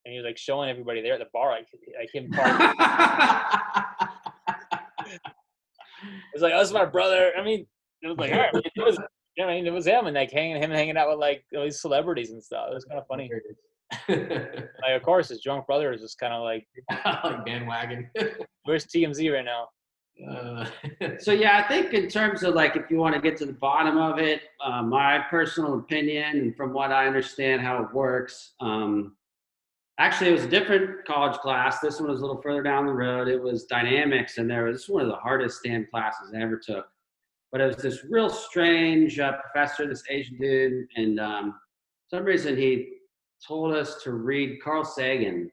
and he was like showing everybody there at the bar like like him. partying. it was like, oh, this my brother. I mean, it was like, all right, it was, you know, I mean, it was him and like hanging him hanging out with like all these celebrities and stuff. It was kind of funny. Like, of course, his drunk brother is just kind of like, like bandwagon. where's TMZ right now? Uh, so yeah, I think in terms of like if you want to get to the bottom of it, uh, my personal opinion and from what I understand how it works, um, actually it was a different college class. This one was a little further down the road. It was dynamics, and there was this one of the hardest STEM classes I ever took. But it was this real strange uh, professor, this Asian dude, and um, for some reason he told us to read Carl Sagan,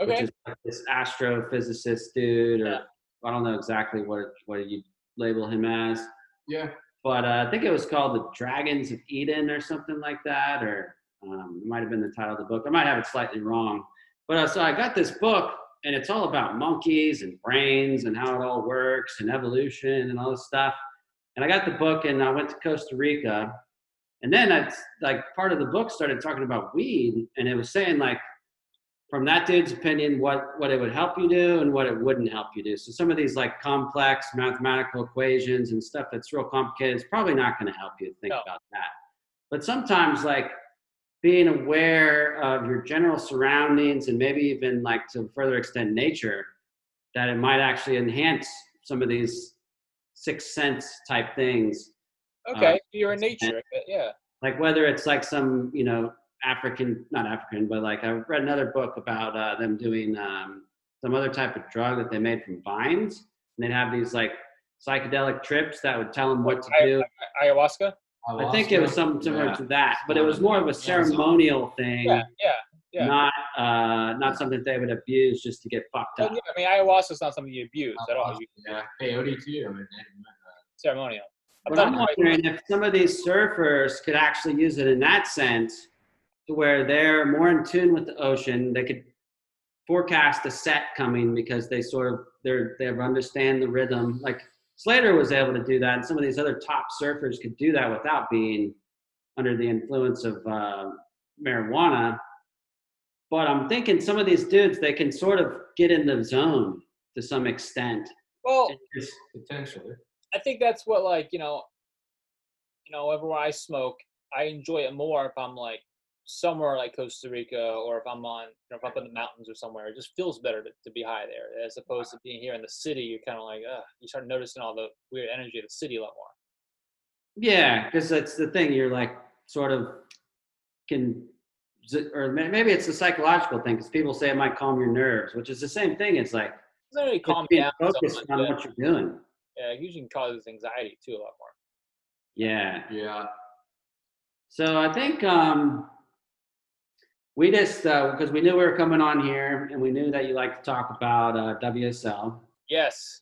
which is like this astrophysicist dude, or. I don't know exactly what what you label him as, yeah. but uh, I think it was called the Dragons of Eden or something like that, or um, it might have been the title of the book. I might have it slightly wrong, but uh, so I got this book, and it's all about monkeys and brains and how it all works and evolution and all this stuff. And I got the book, and I went to Costa Rica, and then I like part of the book started talking about weed, and it was saying like from that dude's opinion what what it would help you do and what it wouldn't help you do. So some of these like complex mathematical equations and stuff that's real complicated is probably not going to help you think No. about that. But sometimes like being aware of your general surroundings and maybe even like to further extent nature that it might actually enhance some of these sixth sense type things Okay, you're in nature. Yeah. like whether it's like some you know african not african but like i read another book about uh, them doing um, some other type of drug that they made from vines and they'd have these like psychedelic trips that would tell them what to do Ayahuasca. I think it was something similar Yeah. to that but it was more of a Yeah, ceremonial thing Yeah, yeah. yeah. not uh, not something they would abuse just to get fucked Well, up yeah, I mean, ayahuasca is not something you abuse at all. Yeah, peyote too. I mean, ceremonial. I've But done I'm wondering if some of these surfers could actually use it in that sense, to where they're more in tune with the ocean. They could forecast a set coming because they sort of they're they understand the rhythm. Like Slater was able to do that, and some of these other top surfers could do that without being under the influence of uh, marijuana. But I'm thinking some of these dudes they can sort of get in the zone to some extent. Well, just- potentially. I think that's what like you know, you know, whenever I smoke, I enjoy it more if I'm like somewhere like Costa Rica or if I'm on, you know, if I'm up in the mountains or somewhere. It just feels better to, to be high there as opposed to being here in the city. You're kind of like, uh, you start noticing all the weird energy of the city a lot more. Yeah, because that's the thing. You're like sort of can, or maybe it's a psychological thing because people say it might calm your nerves, which is the same thing. It's like It doesn't really calm being down. so focused on yeah. what you're doing. Yeah, it usually causes anxiety too a lot more. Yeah. Yeah. So I think um, we just because we knew we were coming on here and we knew that you like to talk about uh, WSL. Yes.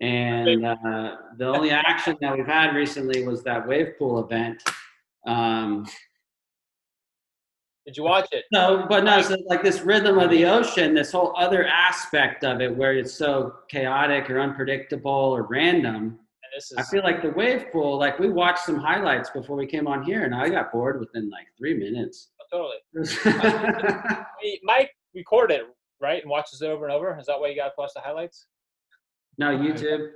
And uh, the only action that we've had recently was that wave pool event. Um, Did you watch it? No, but no, so like this rhythm of the ocean, this whole other aspect of it where it's so chaotic or unpredictable or random. And this is I feel like the wave pool, like we watched some highlights before we came on here and I got bored within like three minutes. totally. I mean, Mike recorded it, right, and watches it over and over. Is that why you got to watch the highlights? no, YouTube.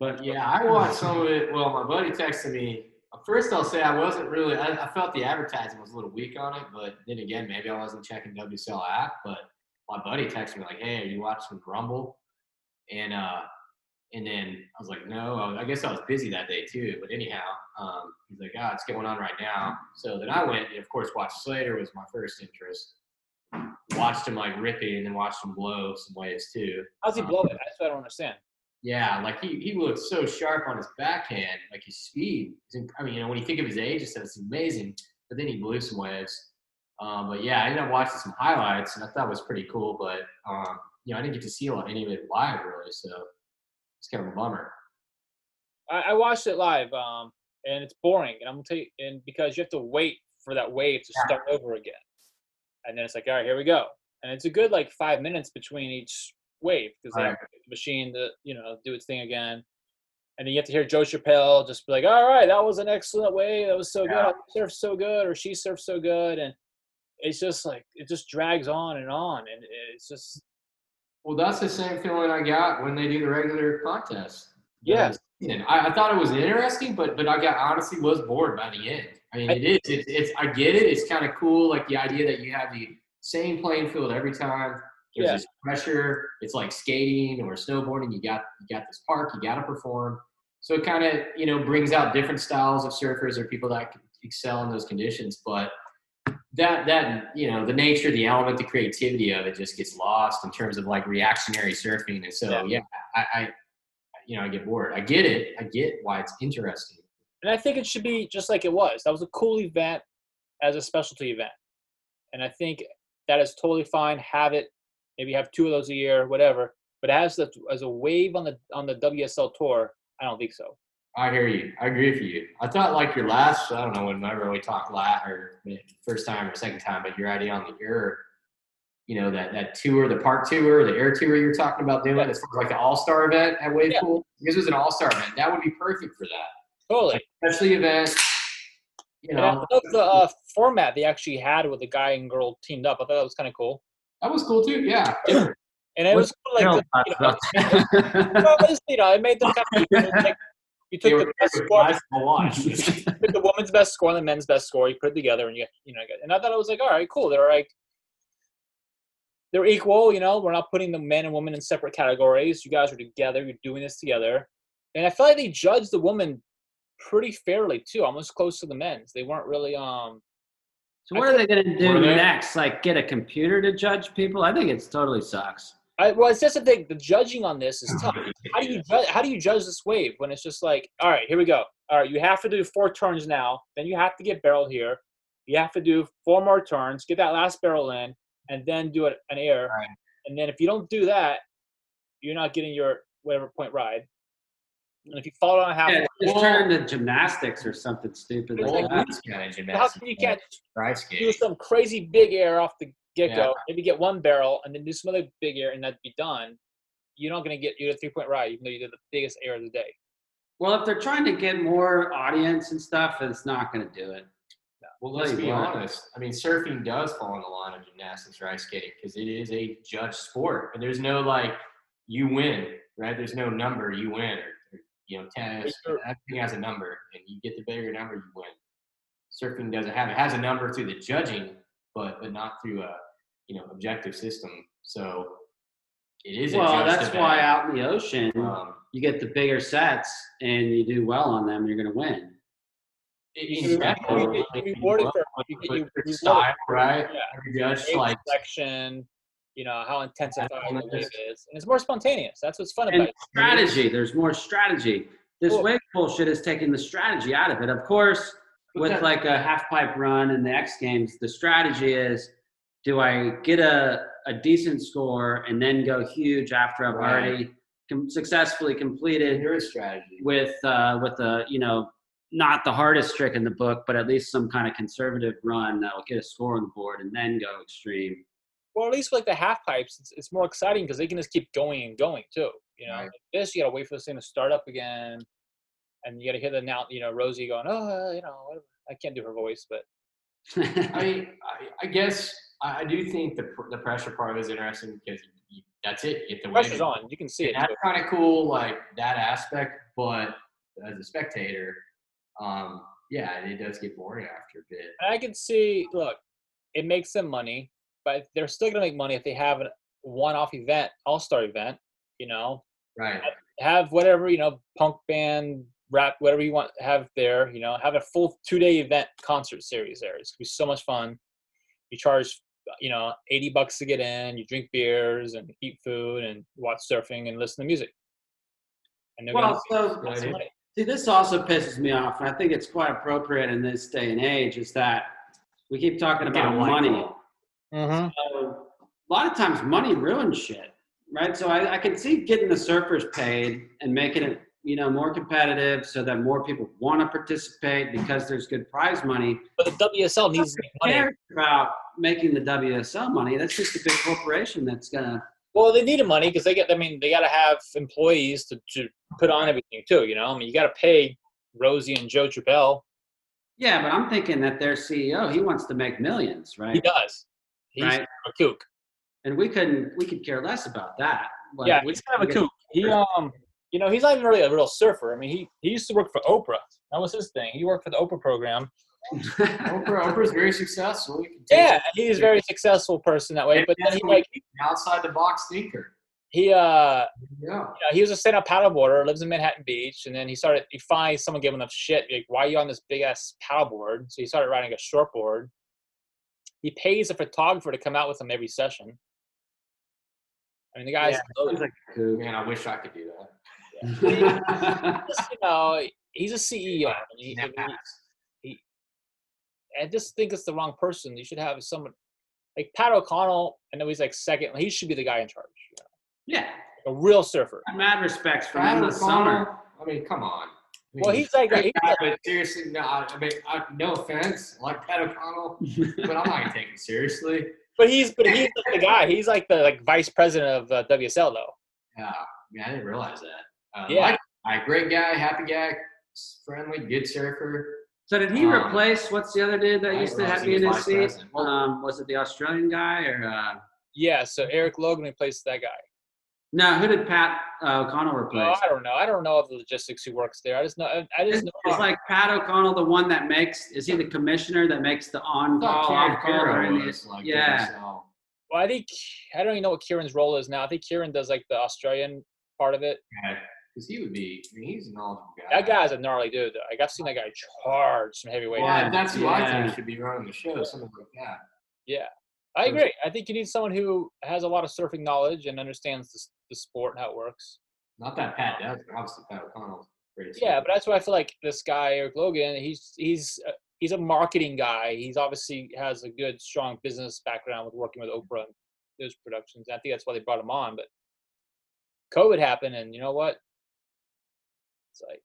But Yeah, I watched some of it. Well, my buddy texted me. First, I'll say I wasn't really. I, I felt the advertising was a little weak on it, but then again, maybe I wasn't checking WSL app. But my buddy texted me like, "Hey, are you watching Rumble?" And uh, and then I was like, "No." I, was- I guess I was busy that day too. But anyhow, um, he's like, "Ah, it's going on right now." So then I went and of course watched Slater was my first interest. Watched him like ripping, and then watched him blow some waves too. How's he Um, blow it? That's what I don't understand. Yeah, like he, he looked so sharp on his backhand, like his speed. I mean, you know, when you think of his age, it's, it's amazing. But then he blew some waves. Um, but yeah, I ended up watching some highlights, and I thought it was pretty cool. But um, you know, I didn't get to see a lot, any of it live really, so it's kind of a bummer. I, I watched it live, um, and it's boring. And I'm gonna tell you, and because you have to wait for that wave to start over again, and then it's like, all right, here we go. And it's a good like five minutes between each wave because have the machine to you know do its thing again. And then you have to hear Joe Turpel just be like, "All right, that was an excellent wave. That was so Yeah. good. I surfed so good, or she surfed so good." And it's just like it just drags on and on, and it's just Well, that's the same feeling I got when they do the regular contest. Yeah. I, I thought it was interesting, but but I got honestly was bored by the end. I mean, it is. It's, it's I get it. It's kind of cool, like the idea that you have the same playing field every time. There's Yeah. this pressure. It's like skating or snowboarding. You got you got this park. You got to perform. So it kind of you know brings out different styles of surfers or people that can excel in those conditions. But that that you know the nature, the element, the creativity of it just gets lost in terms of like reactionary surfing. And so Yeah. yeah, I, I you know I get bored. I get it. I get why it's interesting. And I think it should be just like it was. That was a cool event as a specialty event. And I think that is totally fine. Have it. Maybe have two of those a year, whatever. But as the as a wave on the on the WSL tour, I don't think so. I hear you. I agree with you. I thought like your last, I don't know, whenever we talked last or first time or second time, but your idea on the air, you know, that that tour, the park tour, the air tour you're talking about doing, Yeah. as like the All Star event at Wave Yeah. Pool. This was an All Star event. That would be perfect for that, Totally. especially event. You And I know, love the uh, format they actually had with the guy and girl teamed up. I thought that was kind of cool. That was cool too. Yeah. and it was cool, like the, you know, about it was, you know, it made them kind of, you, know, like, you took the best score, nice to watch. you took the woman's best score and the men's best score, you put it together, and you, you know, and I thought it was like, all right, cool. They're like, they're equal, you know. We're not putting the men and women in separate categories. You guys are together. You're doing this together, and I feel like they judged the woman pretty fairly too, almost close to the men's. They weren't really um. So what are they going to do next? Like get a computer to judge people? I think it's totally sucks. I, well, it's just the thing. The judging on this is oh, tough. How do you judge? How do you judge this wave when it's just like, all right, here we go. All right, you have to do four turns now. Then you have to get barrel here. You have to do four more turns, get that last barrel in, and then do it an air. Right. And then if you don't do that, you're not getting your whatever point ride. And if you fall down half, Yeah, just turn into gymnastics or something stupid Well, like that. kind of how gymnastics. come you can't dry do some crazy big air off the get go? Yeah. Maybe get one barrel and then do some other big air, and that'd be done. You're not going to get you a three point ride, even though you did the biggest air of the day. Well, if they're trying to get more audience and stuff, it's not going to do it. Well, let's be what. honest. I mean, surfing does fall in the line of gymnastics or ice skating because it is a judged sport, and there's no like you win, right? There's no number you win, or, or you know, tennis. Sure. Everything has a number, and you get the bigger number, you win. Surfing doesn't have it. it has a number through the judging, but but not through a you know objective system. So it is. Well, that's event. why out in the ocean, Um, you get the bigger sets and you do well on them, you're going to win. You in get- general, you rewarded for you get with you your style, right? Yeah. Every judge like selection, you know how intensified the wave is, and it's more spontaneous. That's what's fun And about it. strategy, there's more strategy. This Cool. wave bullshit is taking the strategy out of it. Of course, But with like a half pipe run in the X Games, the strategy is do I get a, a decent score and then go huge after I've Right. already com- successfully completed is strategy. with uh, with a you know not the hardest trick in the book, but at least some kind of conservative run that will get a score on the board and then go extreme. Well, at least like the half pipes, it's, it's more exciting because they can just keep going and going too. You know, Right. Like this you gotta wait for this thing to start up again, and you gotta hear the now, you know, Rosie going, oh, uh, you know. I can't do her voice, but I, I, I guess I, I do think the the pressure part is interesting because you, that's it. You get the pressure's on. You can see it. That's kind of cool, like that aspect. But as a spectator, um, yeah, it does get boring after a bit. And I can see, look, it makes them money, but they're still gonna make money if they have a one-off event, all-star event. You know, Right. have whatever you know punk band rap whatever you want have there you know have a full two day event concert series there it's gonna be so much fun you charge you know 80 bucks to get in you drink beers and eat food and watch surfing and listen to music and they're well, gonna so Good make some money. See, this also pisses me off, and I think it's quite appropriate in this day and age. Is that we keep talking about white money. Mm-hmm. So a lot of times, money ruins shit, right? So I, I can see getting the surfers paid and making it, you know, more competitive, so that more people want to participate because there's good prize money. but the wsl needs to make money cares about making the WSL money? That's just a big corporation that's gonna. well they need the money because they get i mean they got to have employees to, to put on everything too you know i mean you got to pay rosie and joe Turpel. Yeah, but I'm thinking that their CEO he wants to make millions, right? he does he's Right. a kook And we couldn't, we could care less about that. Like, yeah, we- he's kind of a kook. He um, you know, he's not even really a real surfer. I mean, he he used to work for Oprah. That was his thing. He worked for the Oprah program. Oprah, Oprah's very successful. Yeah, he's a very successful person that way. But then he like outside the box thinker. he uh, Yeah. you know, he was a stand-up paddleboarder, lives in Manhattan Beach, and then he started. He finally someone gave him enough shit. Like, why are you on this big ass paddleboard? So he started riding a shortboard. He pays a photographer to come out with him every session. I mean, the guy's Yeah, like. Man, I wish I could do that. Just, you know, he's a CEO. he- Snap I mean, backs. I just think it's the wrong person. You should have someone like Pat O'Connell. I know he's like second. He should be the guy in charge. You yeah, know? A real surfer. mad respects for Brad him this O'Connell, summer. I mean, come on. I mean, Well, he's like, he's guy, like but seriously, no. I, I mean, I, no offense, I like Pat O'Connell, but I'm not gonna take him seriously. but he's but he's like the guy. He's like the like vice president of uh, WSL though. Yeah, I mean, I didn't realize that. Um, Yeah. I, I, great guy, happy guy, friendly, good surfer. So did he Um, replace what's the other dude that I used to realize have he me in his seat? Um, was it the Australian guy or uh, Yeah, so Erik Logan replaced that guy. No, who did Pat uh, O'Connell Oh, replace? I don't know. I don't know the logistics who works there. I just know. I- I just Is, know. is like Pat O'Connell the one that makes? Is he the commissioner that makes the on I call, thought off call, or Kieran any- was, like, yeah. so- well, I think I don't even know what Kieran's role is now. I think Kieran does like the Australian part of it. Yeah, because he would be. I mean, he's a knowledgeable guy. That guy's a gnarly dude. Though. Like I've seen that guy charge some heavyweight. Well, Yeah, that's who I yeah. think should be running the show. Something like that. Yeah, I agree. I think you need someone who has a lot of surfing knowledge and understands the, the sport and how it works. Not that Pat does, but obviously Pat O'Connell's great. Yeah, but that's why I feel like this guy Erik Logan. He's he's uh, he's a marketing guy. He's obviously has a good strong business background with working with Oprah and those productions. I think that's why they brought him on. But COVID happened, and you know what? It's like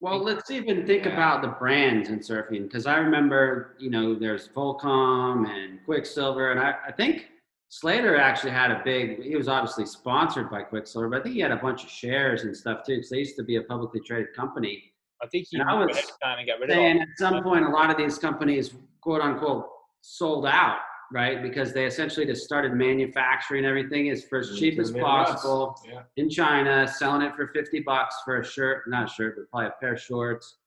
Well, let's even think Yeah. about the brands in surfing because I remember, you know, there's Volcom and Quiksilver, and I, I think Slater actually had a big. He was obviously sponsored by Quiksilver, but I think he had a bunch of shares and stuff too because they used to be a publicly traded company. I think he And I was ahead of got rid of saying at some point a lot of these companies quote unquote sold out right because they essentially just started manufacturing everything as for as Really cheap as possible Yeah. in china selling it for 50 bucks for a shirt not a shirt but probably a pair of shorts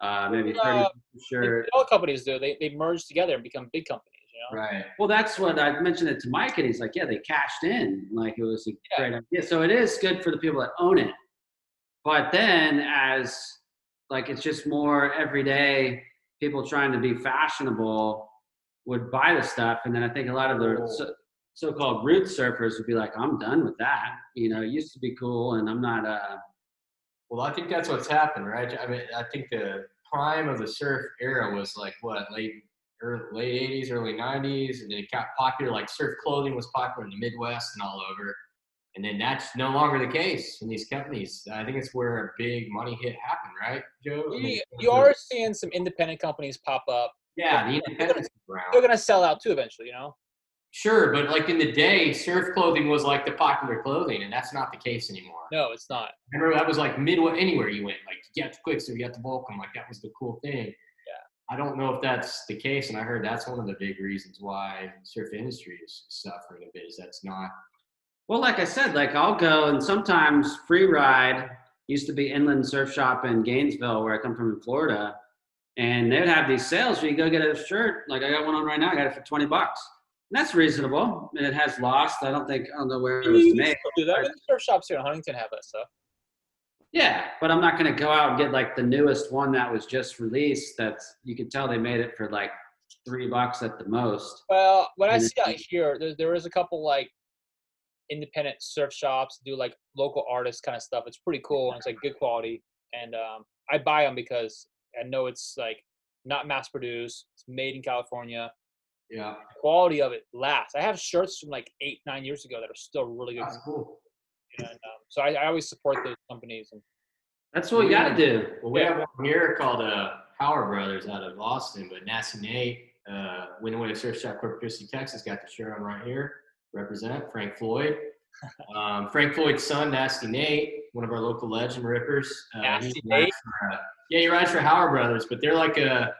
uh, maybe Uh, bucks a shirt all companies do. They they merge together and become big companies. You know. Right. well that's what i mentioned it to mike and he's like yeah they cashed in like it was a Yeah. great idea so it is good for the people that own it but then as like it's just more everyday people trying to be fashionable would buy the stuff and then i think a lot of the so, so-called root surfers would be like i'm done with that you know it used to be cool and i'm not uh Well, I think that's what's happened, right? I mean, I think the prime of the surf era was like what late, early, late '80s, early '90s, and then it got popular. Like surf clothing was popular in the Midwest and all over, and then that's no longer the case in these companies. I think it's where a big money hit happened, right, Joe? I mean, You, you are seeing some independent companies pop up. Yeah, the independents around. They're gonna sell out too eventually. You know. Sure, but like in the day, surf clothing was like the popular clothing, and that's not the case anymore. No, it's not. Remember that was like midway anywhere you went. Like you got the Quiksilver, you got the Volcom, like that was the cool thing. Yeah. I don't know if that's the case, and I heard that's one of the big reasons why surf industry is suffering a bit. Is that's not Well, like I said, like I'll go and sometimes free ride used to be inland surf shop in Gainesville, where I come from in Florida, and they'd have these sales where you go get a shirt. Like I got one on right now, I got it for twenty bucks. And that's reasonable, and it has lost. I don't think I don't know where it was You made. do that. I mean, surf shops here in Huntington have that stuff. Yeah, but I'm not going to go out and get like the newest one that was just released. That's you can tell they made it for like three bucks at the most. Well, what I see out here, there, there is a couple like independent surf shops do like local artists kind of stuff. It's pretty cool and it's like good quality. And um, I buy them because I know it's like not mass produced. It's made in California. yeah. The quality of it lasts. I have shirts from like eight, nine years ago that are still really good. That's cool. And, um, so I, I always support those companies. And That's what you got to do. Well, we have one here called uh, Howler Brothers out of Austin, but Nasty Nate, uh, went away to Surf Shop Corpus Christi, Texas, got the shirt on right here. Represent Frank Floyd. Um, Frank Floyd's son, Nasty Nate, one of our local legend rippers. Uh, Nasty Nate? uh, yeah, he rides for Howler Brothers, but they're like a,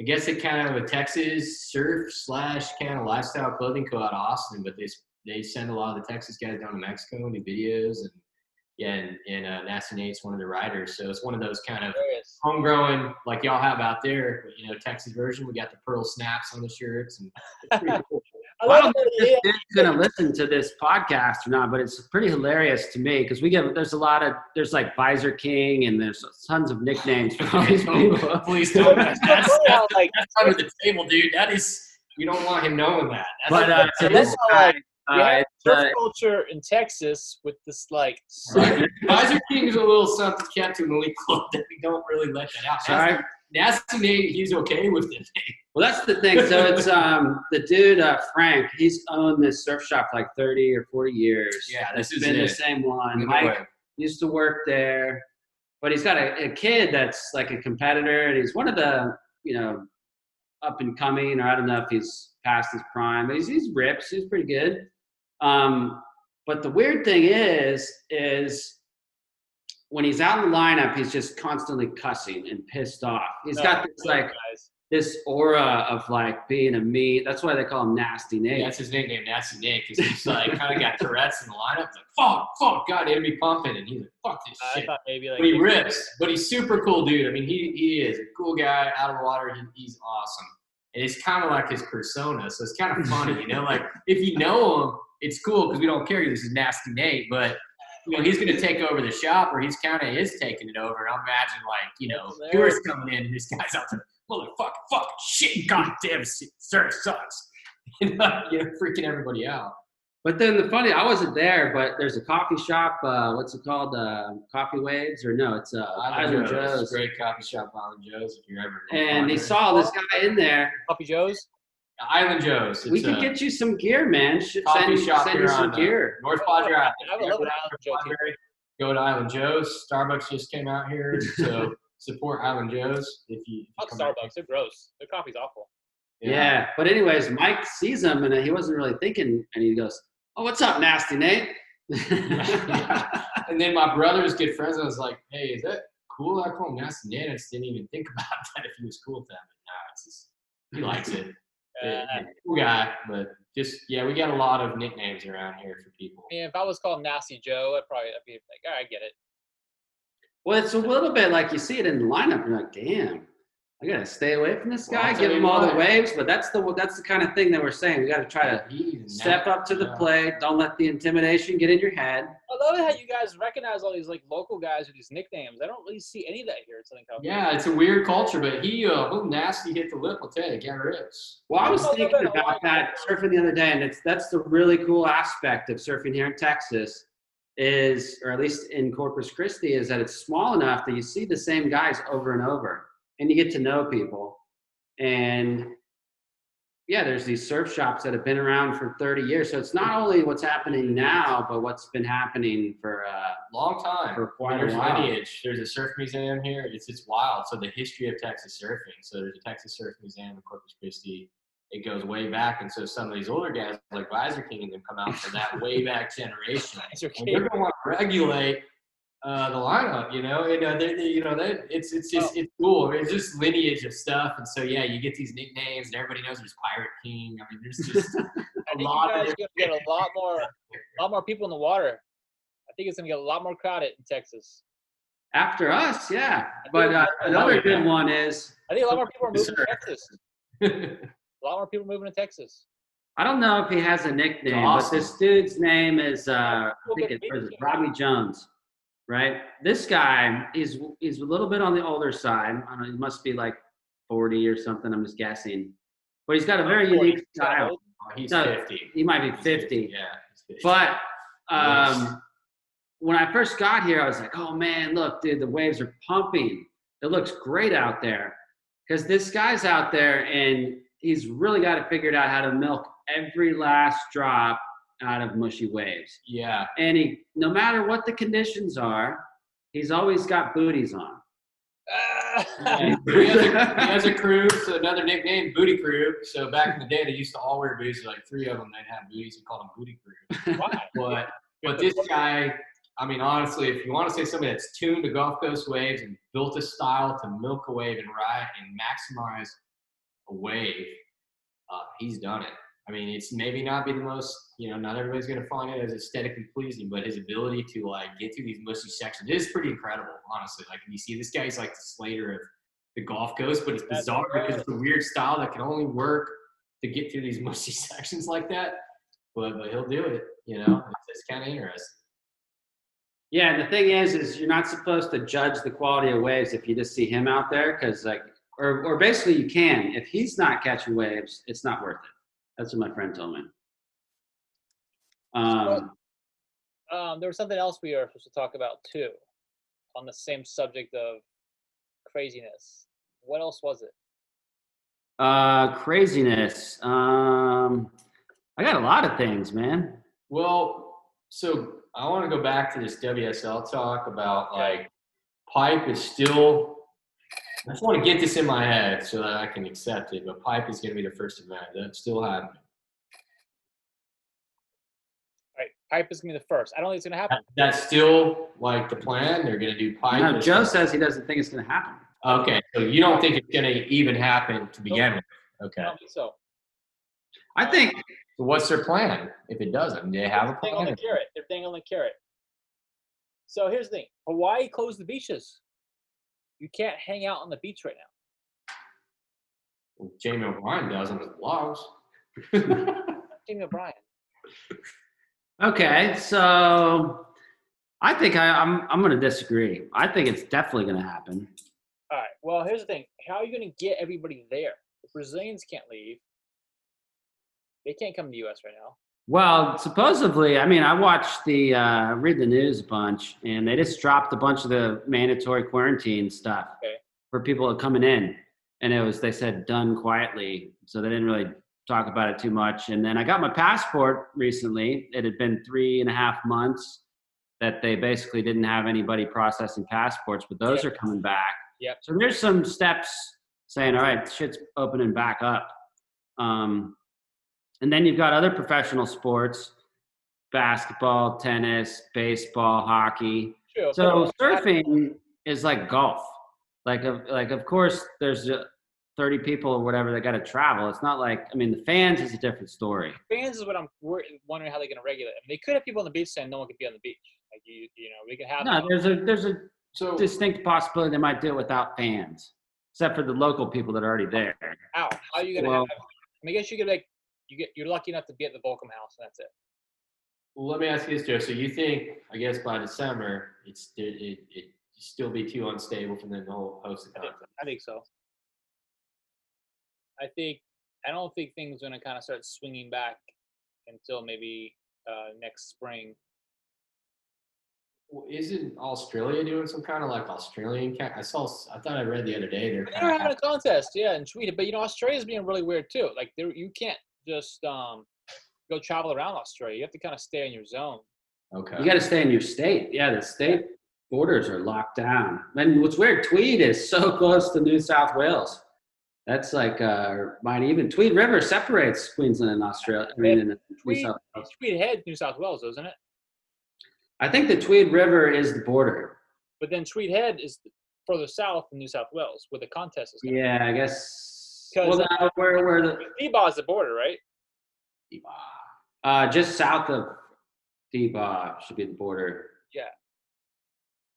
I guess it kind of a Texas surf slash kind of lifestyle clothing co out of Austin, but they they send a lot of the Texas guys down to Mexico and do videos and yeah, and, and uh, Nasty Nate's one of the riders, so it's one of those kind of homegrown like y'all have out there. You know, Texas version. We got the pearl snaps on the shirts, and it's pretty cool. I Well, I love don't know if this dude's gonna listen to this podcast or not, but it's pretty hilarious to me because we get there's a lot of there's like Visor King and there's tons of nicknames for all these people. Please don't. That's, It's that's, so cool how, like, that's under the table, dude. That is. You don't want him knowing that. That's But uh, So so this this guy, like- uh, you have it's, surf uh, culture in Texas with this like Right. Visor King's a little something kept to an club that we don't really let that out. sorry. Nasty Nate, he's okay with it. Well, that's the thing. So it's um the dude uh, Frank. He's owned this surf shop for like thirty or forty years. Yeah, this is been it. the same one. Mike used to work there, but he's got a, a kid that's like a competitor, and he's one of the you know up and coming, or I don't know if he's past his prime, but he's he's rips. He's pretty good. Um, but the weird thing is, is when he's out in the lineup, he's just constantly cussing and pissed off. He's No, got this like guys. This aura of like being a meat. That's why they call him Nasty Nate. Yeah, that's his nickname, Nasty Nick, because he's like kind of got Tourette's in the lineup. Like, fuck, fuck, God, it'll be pumping, and he's like, fuck this I shit. thought maybe like But he rips. But he's super cool, dude. I mean, he he is a cool guy out of water. He, he's awesome, and it's kind of like his persona. So it's kind of funny, you know. Like if you know him, it's cool because we don't care. This is Nasty Nate, but you know he's gonna take over the shop, or he's kind of is taking it over. And I'll imagine like you know That's tourists coming in, and this guy's out there, motherfucker, fuck, shit, goddamn, sir sucks, and you know freaking everybody out. But then the funny, I wasn't there, but there's a coffee shop. Uh, what's it called? Uh, coffee Waves, or no? It's uh, Island Joe's. great coffee shop, Island Joe's. If you're ever And he Florida. saw this guy in there. Coffee Joe's. Island Joe's. we It's could get you some gear, man. Sh- coffee send, shop send here you some on uh, gear. North Padre Island. I would love Island Joe too. Padre, Go to Island Joe's. Starbucks just came out here, so support Island Joe's if you. If you Fuck Starbucks. They're gross. Their coffee's awful. here. Yeah. But anyways, Mike sees him and he wasn't really thinking, and he goes, "Oh, what's up, Nasty Nate?" And then my brother's good friends. I was like, "Hey, is that cool? I call him Nasty Nate. I just didn't even think about that if he was cool with that. But nah, it's just he likes it. Uh, Yeah, cool guy, but just yeah, we got a lot of nicknames around here for people. I mean, if I was called Nasty Joe, I'd probably I'd be like, all right, I get it. Well, it's a little bit like you see it in the lineup. You're like, "Damn." I gotta stay away from this guy. I'll give him you all the waves, but that's the that's the kind of thing that we're saying. We got to try to He's step up to the yeah. plate. Don't let the intimidation get in your head. I love how you guys recognize all these like local guys with these nicknames. I don't really see any of that here in Southern California. Yeah, it's a weird culture, but he, uh, who nasty hit the lip, I'll tell you, get rips. Well, I was Well, thinking about that surfing the other day, and it's that's the really cool aspect of surfing here in Texas, is or at least in Corpus Christi, is that it's small enough that you see the same guys over and over, and you get to know people. And yeah, there's these surf shops that have been around for 30 years, so it's not only what's happening now, but what's been happening for uh, Long time. for quite a There's while. lineage. There's a surf museum here. It's it's wild. So the history of Texas surfing. So there's a Texas Surf Museum in Corpus Christi. It goes way back, and so some of these older guys like Visor King and them come out from that way back generation. It's your and kid. they're going to want to regulate uh, the lineup. You know, and uh, they, they, you know, they, it's it's just it's cool. It's just lineage of stuff, and so yeah, you get these nicknames, and everybody knows there's Pirate King. I mean, there's just a think you lot guys gonna get a lot more, a lot more people in the water. I think it's gonna get a lot more crowded in Texas. after us, yeah. But uh, another good one is I think a lot more people are moving to Texas. A lot more people moving to Texas. I don't know if he has a nickname, Awesome. but this dude's name is uh, I think it's what is it, Robbie Jones, right? This guy is is a little bit on the older side. I don't know, he must be like 40 or something. I'm just guessing, but he's got a very unique style. he's No, 50. He might be He's 50, Yeah. 50. but um, when I first got here, I was like, oh man, look, dude, the waves are pumping. It looks great out there. Because this guy's out there and he's really got it figured out how to milk every last drop out of mushy waves. yeah. And he, no matter what the conditions are, he's always got booties on. Yeah, he, has a, he has a crew, so another nickname, Booty Crew. So back in the day, they used to all wear booties. Like three of them, they'd have booties. We called them Booty Crew. Why? But but this guy, I mean, honestly, if you want to say somebody that's tuned to Gulf Coast waves and built a style to milk a wave and ride and maximize a wave, uh, he's done it. I mean, it's maybe not be the most, you know, not everybody's going to find it as aesthetically pleasing, but his ability to like get through these mushy sections is pretty incredible, honestly. Like, you see this guy's like the Slater of the Gulf Coast, but it's That's bizarre because right. it's a weird style that can only work to get through these mushy sections like that. But, but he'll do it, you know, it's, it's kind of interesting. Yeah, and the thing is, is you're not supposed to judge the quality of waves if you just see him out there, because like, or or basically you can. If he's not catching waves, it's not worth it. That's what my friend told me. Um, Um, there was something else we were supposed to talk about too, on the same subject of craziness. What else was it? uh, craziness. Um, I got a lot of things, man. Well, so I want to go back to this WSL talk about like pipe is still. I just want to get this in my head so that I can accept it. But pipe is going to be the first event. That's still happening. Right, pipe is gonna be the first. I don't think it's gonna happen. That's still like the plan. They're going to do pipe. No, as- Joe says he doesn't think it's going to happen. Okay, so you don't think it's going to even happen to begin with? I Okay. don't think so. I think So what's their plan if it doesn't? Do they have a They're dangling plan? the carrot. They're dangling the carrot. So here's the thing: Hawaii closed the beaches. You can't hang out on the beach right now. Well, Jamie O'Brien does on his blogs. Jamie O'Brien. okay. So I think I, I'm I'm going to disagree. I think it's definitely going to happen. All right. Well, here's the thing: How are you going to get everybody there? The Brazilians can't leave. They can't come to the U.S. right now. Well, supposedly, I mean, I watched the uh, read the news a bunch, and they just dropped a bunch of the mandatory quarantine stuff Okay. for people coming in, and it was they said done quietly, so they didn't really talk about it too much. And then I got my passport recently. It had been three and a half months that they basically didn't have anybody processing passports, but those Yep. are coming back. Yep. So there's some steps saying, all right, shit's opening back up. Um, and then you've got other professional sports basketball, tennis, baseball, hockey. True. So surfing is like golf. Like, of, like of course, there's uh, 30 people or whatever that got to travel. It's not like, I mean, the fans is a different story. fans is what I'm wondering how they're going to regulate. I mean, they could have people on the beach saying no one could be on the beach. Like you, you know, we could have. No, there's a there's a So distinct possibility they might do it without fans, except for the local people that are already there. How? How are you going to Well- have? I mean, I guess you could like you get you're lucky enough to be at the Volcom House, and that's it. well, let me ask you this, Joe. So you think, I guess by December, it's it it, it still be too unstable for them to host the I think, contest? I think so. I think I don't think things are going to kind of start swinging back until maybe uh, next spring. Well, isn't Australia doing some kind of like Australian? Ca- I saw. I thought I read the other day they're. They're having a contest, yeah, in Sweden. But you know, Australia's being really weird too. Like, there you can't just um, go travel around Australia. You have to kind of stay in your zone. Okay. You got to stay in your state. Yeah, the state borders are locked down. And what's weird, Tweed is so close to New South Wales. That's like uh, might even Tweed River separates Queensland and Australia. I mean, in New Tweed. Tweed head New South Wales, isn't it? I think the Tweed River is the border. But then Tweed Head is further south in New South Wales, where the contest is. Yeah, I guess. 'Cause- Well, now, where where the D'Bah is the border, right? uh, just south of D'Bah should be the border. Yeah.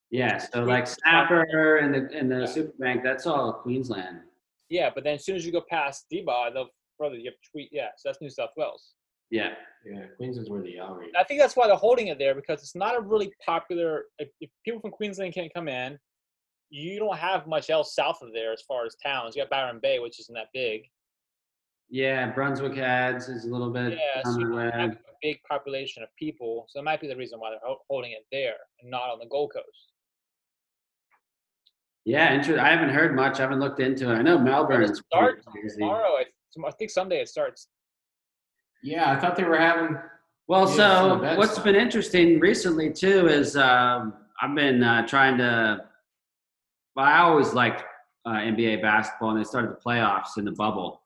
Yeah, so like Snapper and the and the Yeah. Superbank, that's all Queensland. Yeah, but then as soon as you go past D'Bah, the further you have Tweed. Yeah, so that's New South Wales. Yeah. Yeah, Queensland's where the outreach. I think that's why they're holding it there because it's not a really popular. If, if people from Queensland can't come in, you don't have much else south of there as far as towns. You got Byron Bay, which isn't that big. Yeah, Brunswick Heads is a little bit Yeah, so you have a big population of people, so that might be the reason why they're holding it there and not on the Gold Coast. Yeah, inter- I haven't heard much. I haven't looked into it. I know Melbourne It starts tomorrow. I, I think Sunday it starts. Yeah, I thought they were having. Well, so what's been interesting recently too is um, I've been uh, trying to. Well, I always liked uh, NBA basketball, and they started the playoffs in the bubble,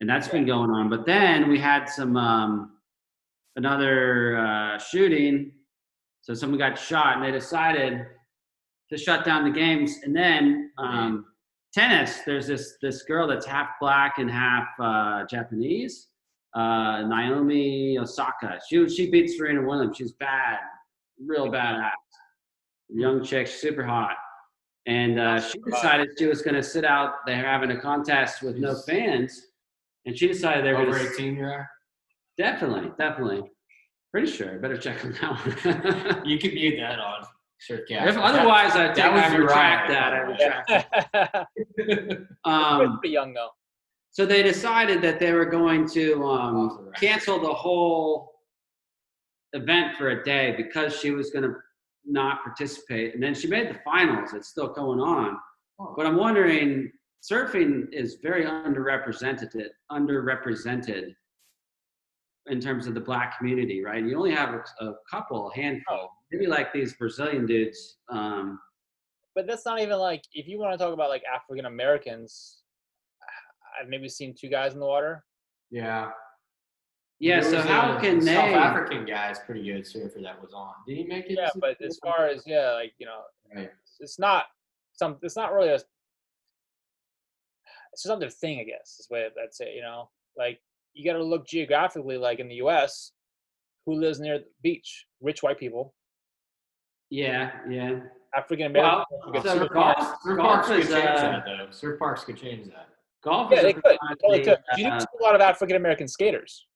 and that's been going on. But then we had some um, another uh, shooting, so someone got shot, and they decided to shut down the games. And then um, tennis, there's this this girl that's half black and half uh, Japanese uh, Naomi Osaka. She she beat Serena Williams. She's bad, real badass. Young chick, super hot. And uh, she decided she was going to sit out there having a contest with no fans. And she decided they were Over going to 18, you are? definitely, definitely. Pretty sure. Better check on that one. You could mute that on Surfcast. if otherwise, I take that was I your retract riot, that. I by the way. retract. It's Um, pretty young though. So they decided that they were going to um, cancel the whole event for a day because she was going to not participate. And then she made the finals. It's still going on. Oh. But I'm wondering, surfing is very underrepresented. Underrepresented in terms of the black community, right? You only have a, a couple, a handful. Maybe like these Brazilian dudes. Um, But that's not even like if you want to talk about like African Americans. I've maybe seen two guys in the water. Yeah. Yeah. There So how a can they? South African guy is pretty good surfer that was on. Did he make it? Yeah, to but as far as yeah, like you know, Right. it's not some. It's not really a it's just not their thing, I guess. Is the way I'd say. You know, like you got to look geographically. Like in the U.S., who lives near the beach? Rich white people. Yeah, yeah. African American. Well, so get super. Surf parks could change that though. Surf parks could change that. Golf yeah, is they could. They totally could. You uh, do see a lot of African American skaters.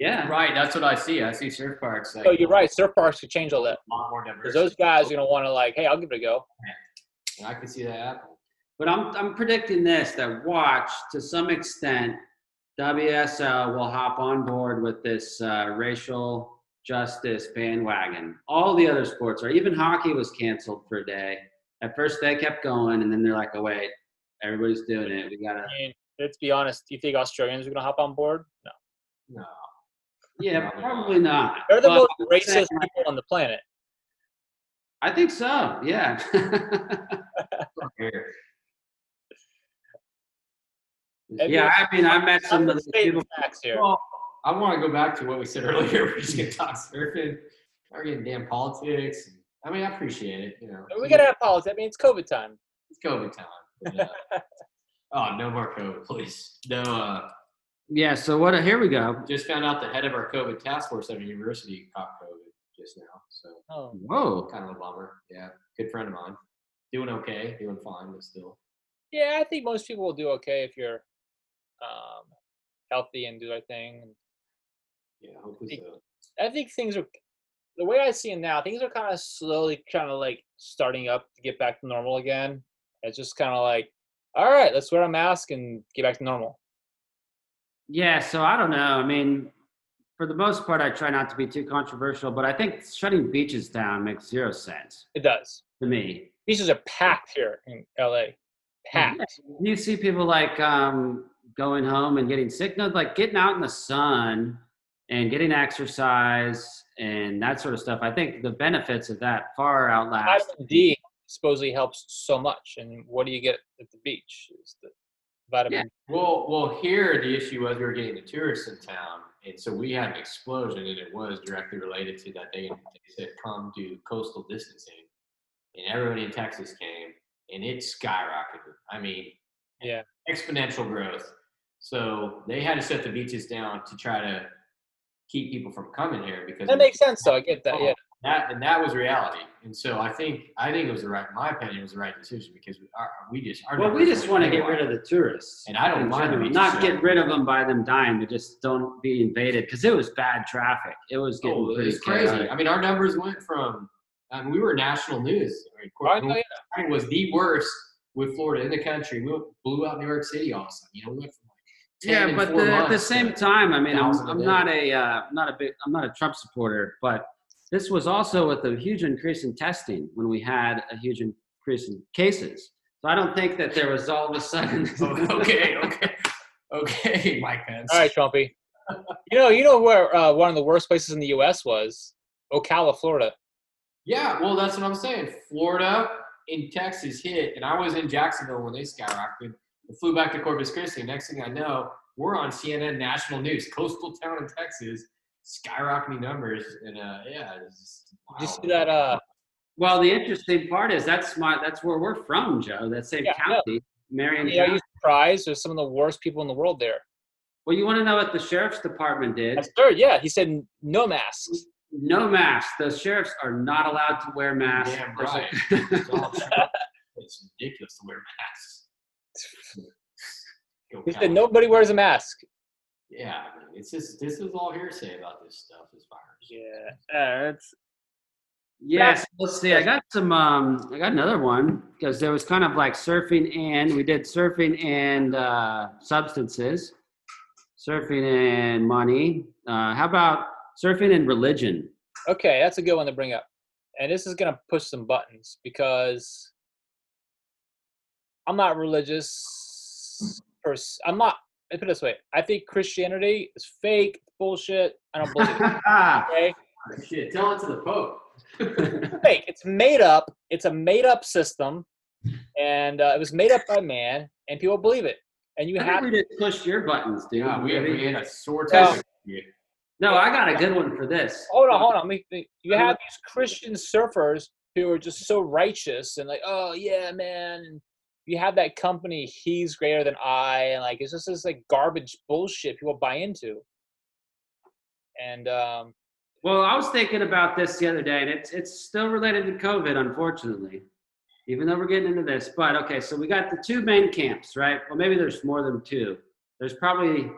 Yeah. Right, that's what I see. I see surf parks. Like, So you're right. Surf parks could change all that A lot more diverse. because those guys are gonna want to like, hey, I'll give it a go. And I can see that happen. But I'm I'm predicting this that watch to some extent WSL will hop on board with this uh, racial justice bandwagon. All the other sports are even hockey was canceled for a day. At first they kept going and then they're like, oh wait, everybody's doing it. We gotta I mean, let's be honest. Do you think Australians are gonna hop on board? No. No. Yeah, Probably not. They're the But most racist people on the planet. I think so, yeah. Yeah, I mean I met some of the people facts here. Well, I want to go back to what we said earlier. We're just gonna talk surfing. We're getting damn politics. I mean, I appreciate it. You know, we gotta have politics. I mean, it's COVID time. it's COVID time. Uh, oh, no more COVID, please. No. Uh, Yeah, so what A, here we go. just found out the head of our COVID task force at our university caught COVID just now. So Oh, Whoa. kind of a bummer. Yeah, good friend of mine. Doing okay, doing fine, but still. yeah. I think most people will do okay if you're um, healthy and do their thing. Yeah, hopefully so. I think things are the way I see it now. Things are kind of slowly, kind of like starting up to get back to normal again. It's just kind of like, all right, let's wear a mask and get back to normal. Yeah, so I don't know. I mean, for the most part, I try not to be too controversial, but I think shutting beaches down makes zero sense It does. to me. Beaches are packed here in LA. Packed. You see people like um, going home and getting sick. No, like getting out in the sun and getting exercise and that sort of stuff. I think the benefits of that far outlast. Vitamin D supposedly helps so much. And what do you get at the beach? Is the vitamin. Well, well, here the issue was we were getting the tourists in town, and so we had an explosion, and it was directly related to that. They, they said come do coastal distancing, and everybody in Texas came, and it skyrocketed. I mean, Yeah. exponential growth. So they had to shut the beaches down to try to keep people from coming here because That makes sense, though. I get that. Yeah. That and that was reality. And so I think I think it was the right. My opinion it was the right decision because we are we just our Well, we just want to get rid of the tourists. And I don't mind the general. beaches Not get rid of them by them dying, but just don't be invaded because it was bad traffic. It was getting Oh, pretty it's crazy. chaotic. I mean, our numbers went from, I mean, we were national news. I mean, I know, yeah. it was the worst with Florida in the country. We blew out New York City all of a sudden. You know, we went from Yeah, but four the, at the same time, I mean, I'm, thousand a I'm not a uh, not a big I'm not a Trump supporter, but this was also with a huge increase in testing when we had a huge increase in cases. So I don't think that there was all of a sudden. Oh, okay, okay, okay, Mike Pence. All right, Trumpy. you know, you know where uh, one of the worst places in the U.S. was Ocala, Florida. Yeah, well, that's what I'm saying. Florida and Texas hit, and I was in Jacksonville when they skyrocketed. I flew back to Corpus Christi. Next thing I know, we're on CNN national news, coastal town in Texas, skyrocketing numbers, and uh, yeah, just Did you see that? Uh, well, the interesting part is that's my that's where we're from, Joe. That same Yeah, I know. county, Marion yeah, are you surprised? There's some of the worst people in the world there. Well, you want to know what the sheriff's department did? That's third. Yeah, he said no masks. No masks. The sheriffs are not allowed to wear masks. Damn There's a- right. It's all true. It's ridiculous to wear masks. He said nobody wears a mask. Yeah, I mean, it's just this is all hearsay about this stuff. This virus. Yeah, that's Yes, let's see. I got some. Um, I got another one because there was kind of like surfing and we did surfing and uh, substances, surfing and money. Uh, how about surfing and religion? okay. That's a good one to bring up, and this is gonna push some buttons because I'm not religious. Pers- I'm not. Let me put it this way. I think Christianity is fake, bullshit. I don't believe it. Okay. Shit, tell it to the Pope. fake. It's made up. It's a made up system, and uh, it was made up by man, and people believe it. And you I have think we didn't push your buttons, dude. Yeah, we, we had a sore No. topic. No, I got a good one for this. hold on, hold on. Let me. You have these Christian surfers who are just so righteous and like, oh yeah, man. You have that company, he's greater than I, and like it's just this like garbage bullshit people buy into. And um, Well, I was thinking about this the other day, and it's it's still related to COVID, unfortunately. Even though we're getting into this, but okay, so we got the two main camps, right? Well, maybe there's more than two. There's probably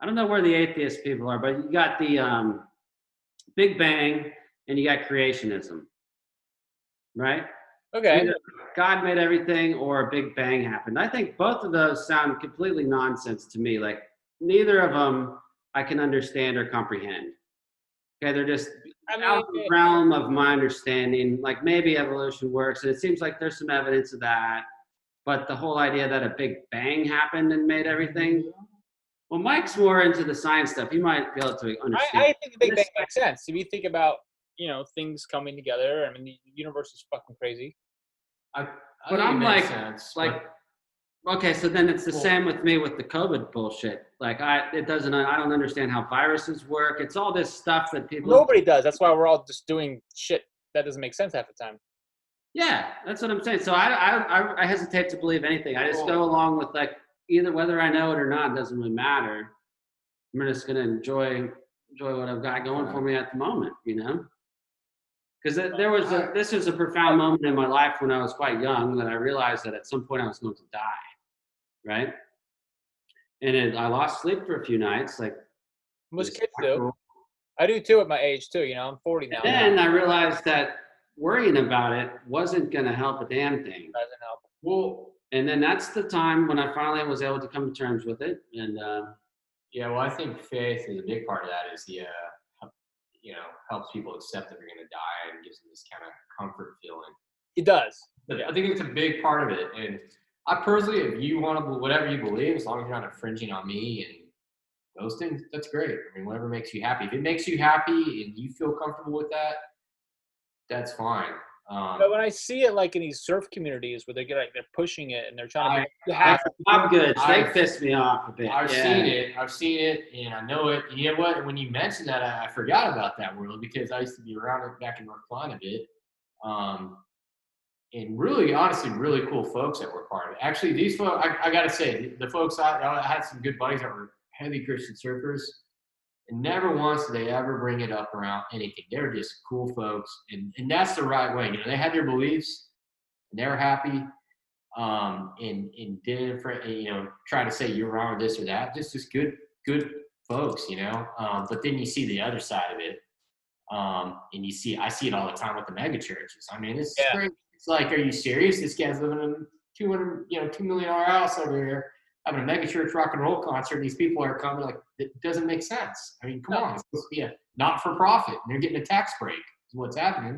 I don't know where the atheist people are, but you got the um, Big Bang and you got creationism, right? Okay, Either God made everything or a Big Bang happened. I think both of those sound completely nonsense to me. Like neither of them I can understand or comprehend. Okay, they're just I mean, out of the realm of my understanding. Like maybe evolution works, and it seems like there's some evidence of that. But the whole idea that a Big Bang happened and made everything. Mm-hmm. Well, Mike's more into the science stuff. He might be able to I, understand. I think the Big Bang makes sense. If you think about you know things coming together, I mean the universe is fucking crazy. I, I But I'm like- sense, like but- okay so then it's the Well- same with me with the covid bullshit. Like i it doesn't i don't understand how viruses work. It's all this stuff that people Nobody does. That's why we're all just doing shit that doesn't make sense half the time. yeah that's what i'm saying. So i i I- i hesitate to believe anything. I just go along with like either whether i know it or not doesn't really matter. I'm just gonna enjoy enjoy what i've got going for me at the moment you know because there was a this was a profound moment in my life when i was quite young that i realized that at some point i was going to die right and it, i lost sleep for a few nights like Most kids do. I do too at my age too. You know, I'm 40 now. and then i realized that worrying about it wasn't going to help a damn thing doesn't help. well, and then that's the time when i finally was able to come to terms with it and uh, yeah. Well, I think faith is a big part of that. Is the uh, help- you know helps people accept that they're going to die and gives them this kind of comfort feeling. It does. Yeah. I think it's a big part of it. And I personally, if you want to, whatever you believe, as long as you're not infringing on me and those things, that's great. I mean, whatever makes you happy. If it makes you happy and you feel comfortable with that, that's fine. Um, But when I see it like in these surf communities where they get like they're pushing it and they're trying to I- make half i'm good they I've- pissed me off a bit I've yeah. seen it. I've seen it, and I know it. And you know what? When you mentioned that, I, I forgot about that world because I used to be around it back in North Carolina a bit. Um, and really, honestly, really cool folks that were part of it. Actually, these folks, I, I got to say, the, the folks I, I had some good buddies that were heavy Christian surfers, and never once did they ever bring it up around anything. They were just cool folks, and, and that's the right way. You know, they had their beliefs, and they were happy um, and and different, you know, try to say you're wrong or this or that. Just just good good folks, you know. Um, but then you see the other side of it, um, and you see I see it all the time with the mega churches. I mean, it's Yeah. It's like, are you serious? This guy's living in a two hundred, you know, two million dollar house over here, having a mega church rock and roll concert. And these people are coming like it doesn't make sense. I mean, come No. on, it's supposed to be a not for profit, and they're getting a tax break. Is what's happening.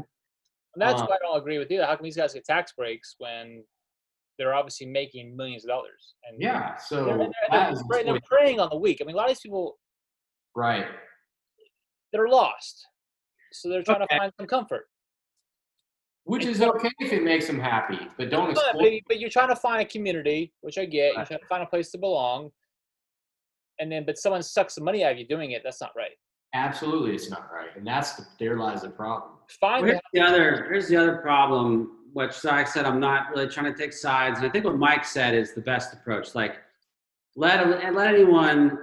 And that's Uh, why I don't agree with you. How come these guys get tax breaks when they're obviously making millions of dollars? And Yeah. So they're, they're, they're, is pray- they're preying on the weak. I mean, a lot of these people right. they're lost, so they're trying Okay. to find some comfort. Which is okay if it makes them happy, but don't But, exploit. but you're trying to find a community, which I get. You're Right. trying to find a place to belong, and then but someone sucks the money out of you doing it. That's not right. Absolutely, it's not right, and that's the, there lies the problem. Find Well, here's the other here's the other problem, which like I said I'm not really trying to take sides, and I think what Mike said is the best approach. Like let let anyone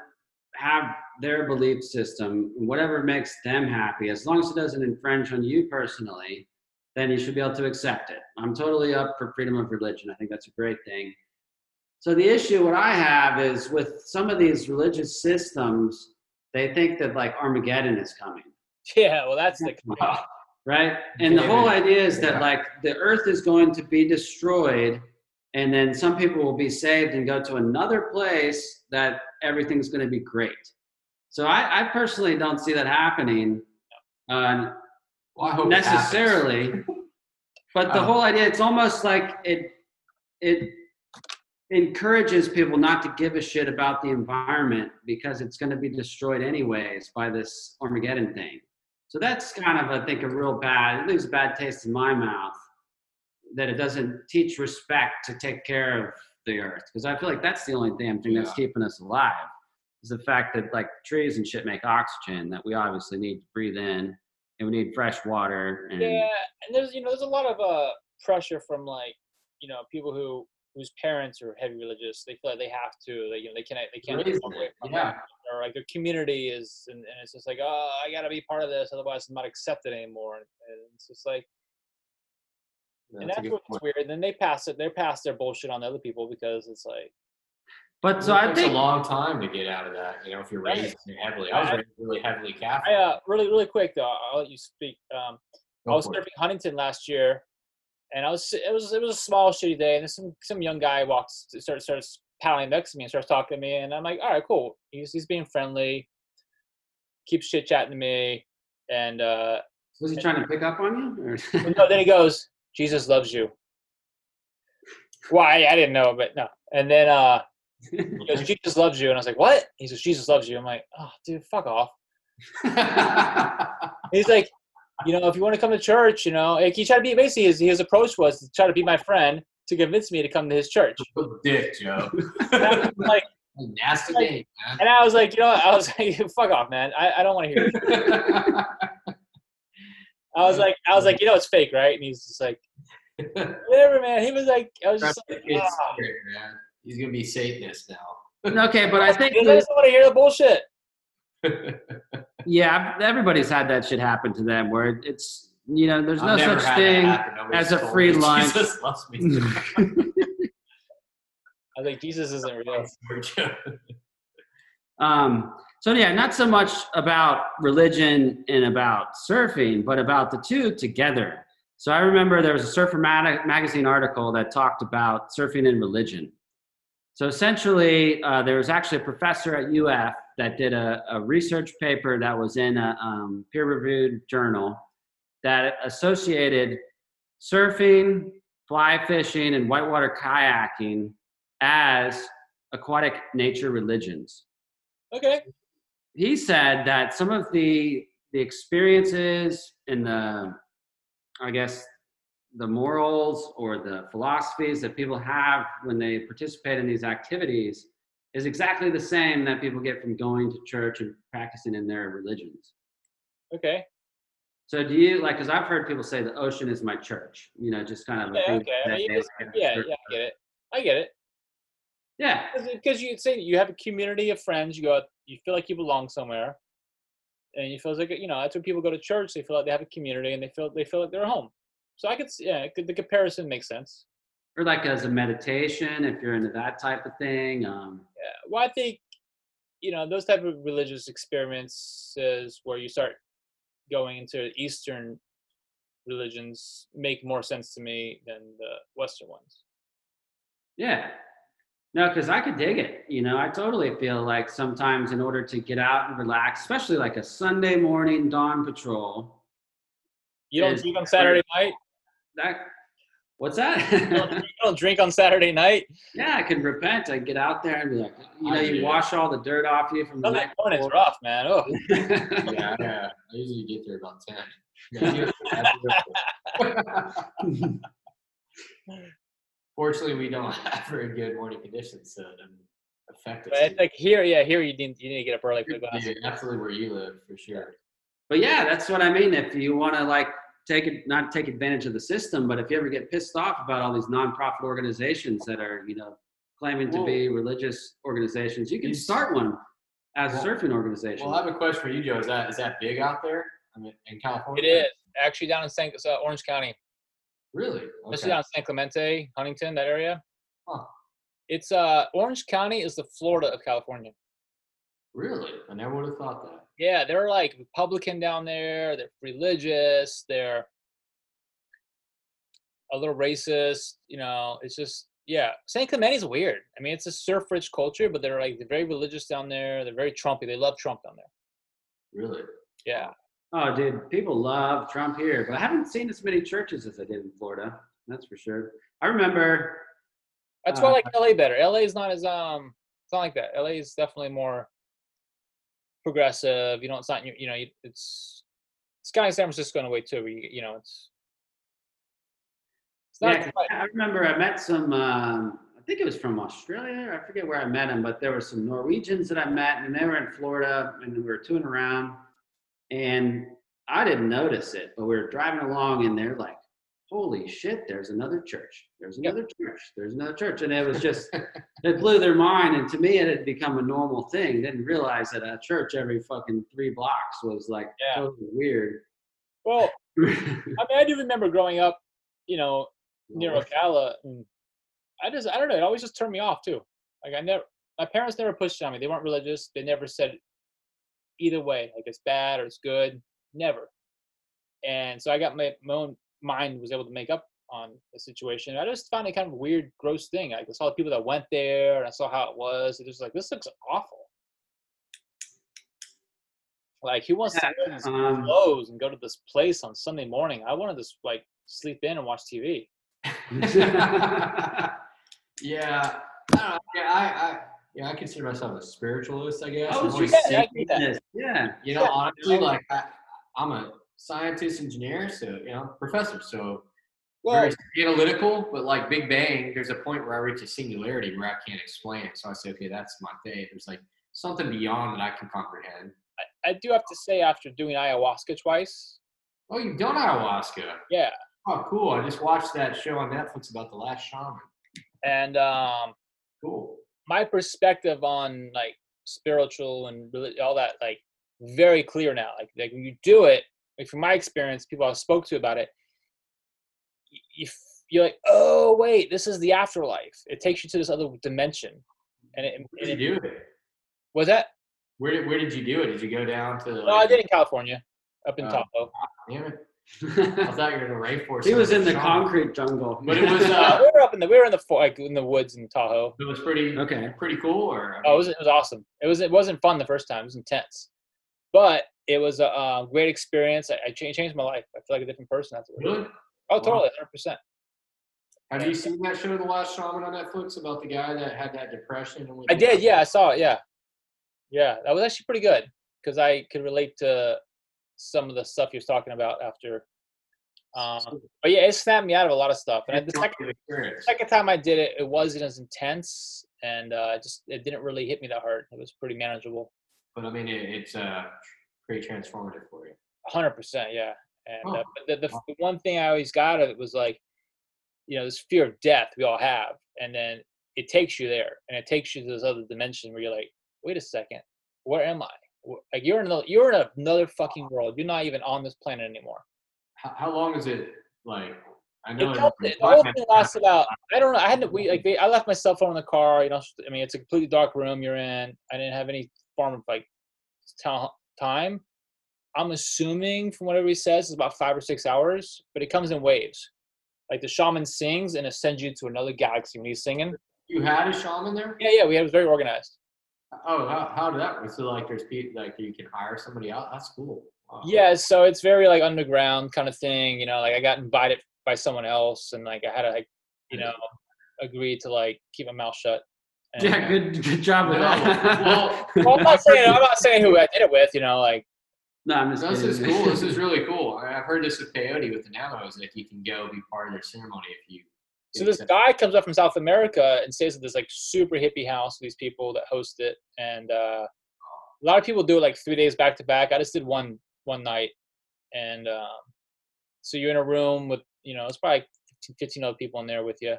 have their belief system, whatever makes them happy, as long as it doesn't infringe on you personally, then you should be able to accept it. I'm totally up for freedom of religion. I think that's a great thing. So the issue what I have is with some of these religious systems, they think that like Armageddon is coming yeah. Well, that's the right? And the whole idea is that like the earth is going to be destroyed and then some people will be saved and go to another place that everything's going to be great. So I, I personally don't see that happening Well, I hope necessarily. But the Um, whole idea, it's almost like it it encourages people not to give a shit about the environment because it's going to be destroyed anyways by this Armageddon thing. So that's kind of, I think, a real bad, it leaves a bad taste in my mouth that it doesn't teach respect to take care of the earth. Because I feel like that's the only damn thing that's keeping us alive is the fact that like trees and shit make oxygen that we obviously need to breathe in and we need fresh water and Yeah, and there's you know there's a lot of uh pressure from like you know people who whose parents are heavy religious, they feel like they have to, they, you know, they can't, they can't away from yeah. it. or like their community is, and, and it's just like, oh, I gotta be part of this, otherwise I'm not accepted anymore. And, and it's just like, and That's a that's what's point. weird. Then they pass it, they pass their bullshit on to other people because it's like, But so it I takes think a long time to get out of that. You know, if you're Right. raised heavily, I was I- raised really heavily Catholic. I, uh, really, really quick though, I'll let you speak. Um, I was for it. surfing Huntington last year, and I was it was it was a small shitty day, and some some young guy walks starts starts paddling next to me and starts talking to me, and I'm like, all right, cool. He's he's being friendly, keeps chit chatting to me, and uh, was he trying to pick up on you? Or? no, then he goes, Jesus loves you. Why I didn't know, but no. And then uh, he goes, Jesus loves you, and I was like, what? He says, Jesus loves you. I'm like, oh, dude, fuck off. He's like, you know, if you want to come to church, you know, like he tried to be basically his, his approach was to try to be my friend to convince me to come to his church. Dick, Joe. And I was like, Nasty Like- game, and I was like, you know, what? I was like, fuck off, man. I, I don't want to hear it. I was like, I was like, you know, it's fake, right? And he's just like, whatever, man. He was like, I was just like, It's ah. man. He's gonna be Satanist now. okay, but I think I just want to hear the bullshit. yeah, everybody's had that shit happen to them where it's you know there's no such thing. as a free me lunch. Jesus loves me. I think Jesus isn't real. Um, so yeah, not so much about religion and about surfing, but about the two together. So I remember there was a Surfer Mag- magazine article that talked about surfing and religion. So essentially, uh, there was actually a professor at UF that did a, a research paper that was in a um, peer-reviewed journal that associated surfing, fly fishing, and whitewater kayaking as aquatic nature religions Okay. he said that some of the the experiences and the i guess the morals or the philosophies that people have when they participate in these activities is exactly the same that people get from going to church and practicing in their religions Okay. so do you like because i've heard people say the ocean is my church you know just kind of okay. that You they just- Yeah, yeah, I get it. I get it. yeah Because you say you have a community of friends. You go, out, you feel like you belong somewhere, and you feel like you know that's when people go to church. They feel like they have a community, and they feel they feel like they're home. So I could, yeah, the comparison makes sense. or like as a meditation if you're into that type of thing um Yeah. Well, I think you know those type of religious experiences where you start going into Eastern religions make more sense to me than the Western ones. Yeah. No, because I could dig it. You know, I totally feel like sometimes in order to get out and relax, especially like a Sunday morning dawn patrol, You don't Is- drink on Saturday night. That what's You don't, that? you don't drink on Saturday night. yeah, I can repent. I could get out there and be like, you know, I you do. wash all the dirt off you from the Sunday night morning's before. rough, man. Oh, yeah, yeah. I usually get there about ten. Yeah, you- that's beautiful. Fortunately, we don't have very good morning conditions, so it doesn't affect us. but it's like here, yeah, here you need you need to get up early for the class. Yeah, absolutely where you live for sure. But yeah, that's what I mean. If you want to like take it, not take advantage of the system, but if you ever get pissed off about all these nonprofit organizations that are, you know, claiming to be religious organizations, you can start one as a surfing organization. Well, I have a question for you, Joe. Is that is that big out there? I mean, in California. It is actually down in San, uh, Orange County. really. This is down in San Clemente, Huntington, that area. Huh. It's uh Orange County is the Florida of California. Really, I never would have thought that. Yeah, they're like Republican down there. They're religious. They're a little racist. You know, it's just yeah. San Clemente's weird. I mean, it's a surf-rich culture, but they're like they're very religious down there. They're very Trumpy. They love Trump down there. Really. Yeah. oh, dude, people love Trump here, but I haven't seen as many churches as I did in Florida. That's for sure. I remember. That's why I Uh, like LA better. LA is not as um, it's not like that. LA is definitely more progressive. You know, it's not you, you know, it's it's kind of San Francisco in a way too. Where you, you know, it's it's not Yeah, I remember I met some. Um, I think it was from Australia. I forget where I met them, but there were some Norwegians that I met, and they were in Florida, and we were touring around, and I didn't notice it, but we were driving along, and they're like holy shit, there's another church. There's Yep. another church. There's another church. And it was just, it blew their mind. And to me, it had become a normal thing. Didn't realize that a church every fucking three blocks was like Yeah. totally weird. Well, I mean, I do remember growing up, you know, near Ocala, and I just, I don't know, it always just turned me off too. Like I never, my parents never pushed it on me. They weren't religious. They never said either way, like it's bad or it's good. Never. And so I got my, my own mind was able to make up on the situation. I just found it kind of a weird, gross thing. Like I saw the people that went there and I saw how it was. It was like, this looks awful. Like he wants Yeah, to wear these um, clothes and go to this place on Sunday morning? I wanted to like sleep in and watch TV. yeah, I. Yeah, I, I, yeah, I consider myself a spiritualist. I guess. I I'm always just Yeah, I thinking get that. this. Yeah. you know, Yeah. honestly, like I, I'm a scientist, engineers, so you know, professors. so Well, very analytical. But like Big Bang, there's a point where I reach a singularity where I can't explain it. So I say, okay, that's my thing. There's like something beyond that I can comprehend. I do have to say, after doing ayahuasca twice, Oh, you've done ayahuasca. yeah, Oh, cool. I just watched that show on Netflix about the last shaman. and um, Cool. my perspective on like spiritual and all that, like very clear now. Like, like when you do it, like from my experience, people I spoke to about it, you f- you're like, oh wait, this is the afterlife. It takes you to this other dimension, and it, Where and did you do it? was that. Where did, where did you do it? Did you go down to? Like, No, I did in California, up in Oh. Tahoe. Damn it! I thought you were in a rainforest. he was in the Shaman. concrete jungle. But it was, Uh, uh, we were up in the we were in the like in the woods in Tahoe. It was pretty Okay. pretty cool. Or I Oh, it was it was awesome. It was it wasn't fun the first time. It was intense, but it was a uh, great experience. I, I changed changed my life. I feel like a different person afterwards. really? Oh, totally, hundred percent. Have you seen that show, The Last Shaman, on Netflix about the guy that had that depression? And I did. Yeah, I saw it. Yeah, yeah, that was actually pretty good because I could relate to some of the stuff he was talking about after. Um, but yeah, it snapped me out of a lot of stuff. And the second, experience. second time I did it, it wasn't as intense, and uh, it just it didn't really hit me that hard. It was pretty manageable. But I mean, it, it's uh, pretty transformative for you. hundred percent, yeah. And uh, Oh. but the, the, the one thing I always got of it was like, you know, this fear of death we all have, and then it takes you there, and it takes you to this other dimension where you're like, wait a second, where am I? Like you're in another, you're in another fucking world. You're not even on this planet anymore. How, how long is it? Like, I know It felt- the whole thing lasts about I don't know. I had to we like I left my cell phone in the car. You know, I mean it's a completely dark room you're in. I didn't have any form of like tel- time. I'm assuming from whatever he says it's about five or six hours, but it comes in waves. Like the shaman sings and it sends you to another galaxy when he's singing. You had a shaman there? Yeah, yeah, we had, it was very organized. Oh, how, how did that work? So like, there's people like you can hire somebody out. That's cool. Wow. Yeah, so it's very like underground kind of thing. You know, like I got invited by someone else, and like I had to like, you know, agree to like keep my mouth shut. And, Yeah, uh, good good job with No, that. well, well, I'm not saying I'm not saying who I did it with. You know, like no, I'm just This kidding. is cool. This is really cool. I- I've heard this with peyote with the Navajos that you can go be part of their ceremony if you. so. This guy comes up from South America and stays at this like super hippie house. These people that host it, and uh, a lot of people do it like three days back to back. I just did one one night, and um, so you're in a room with you know it's probably 15, 15 other people in there with you,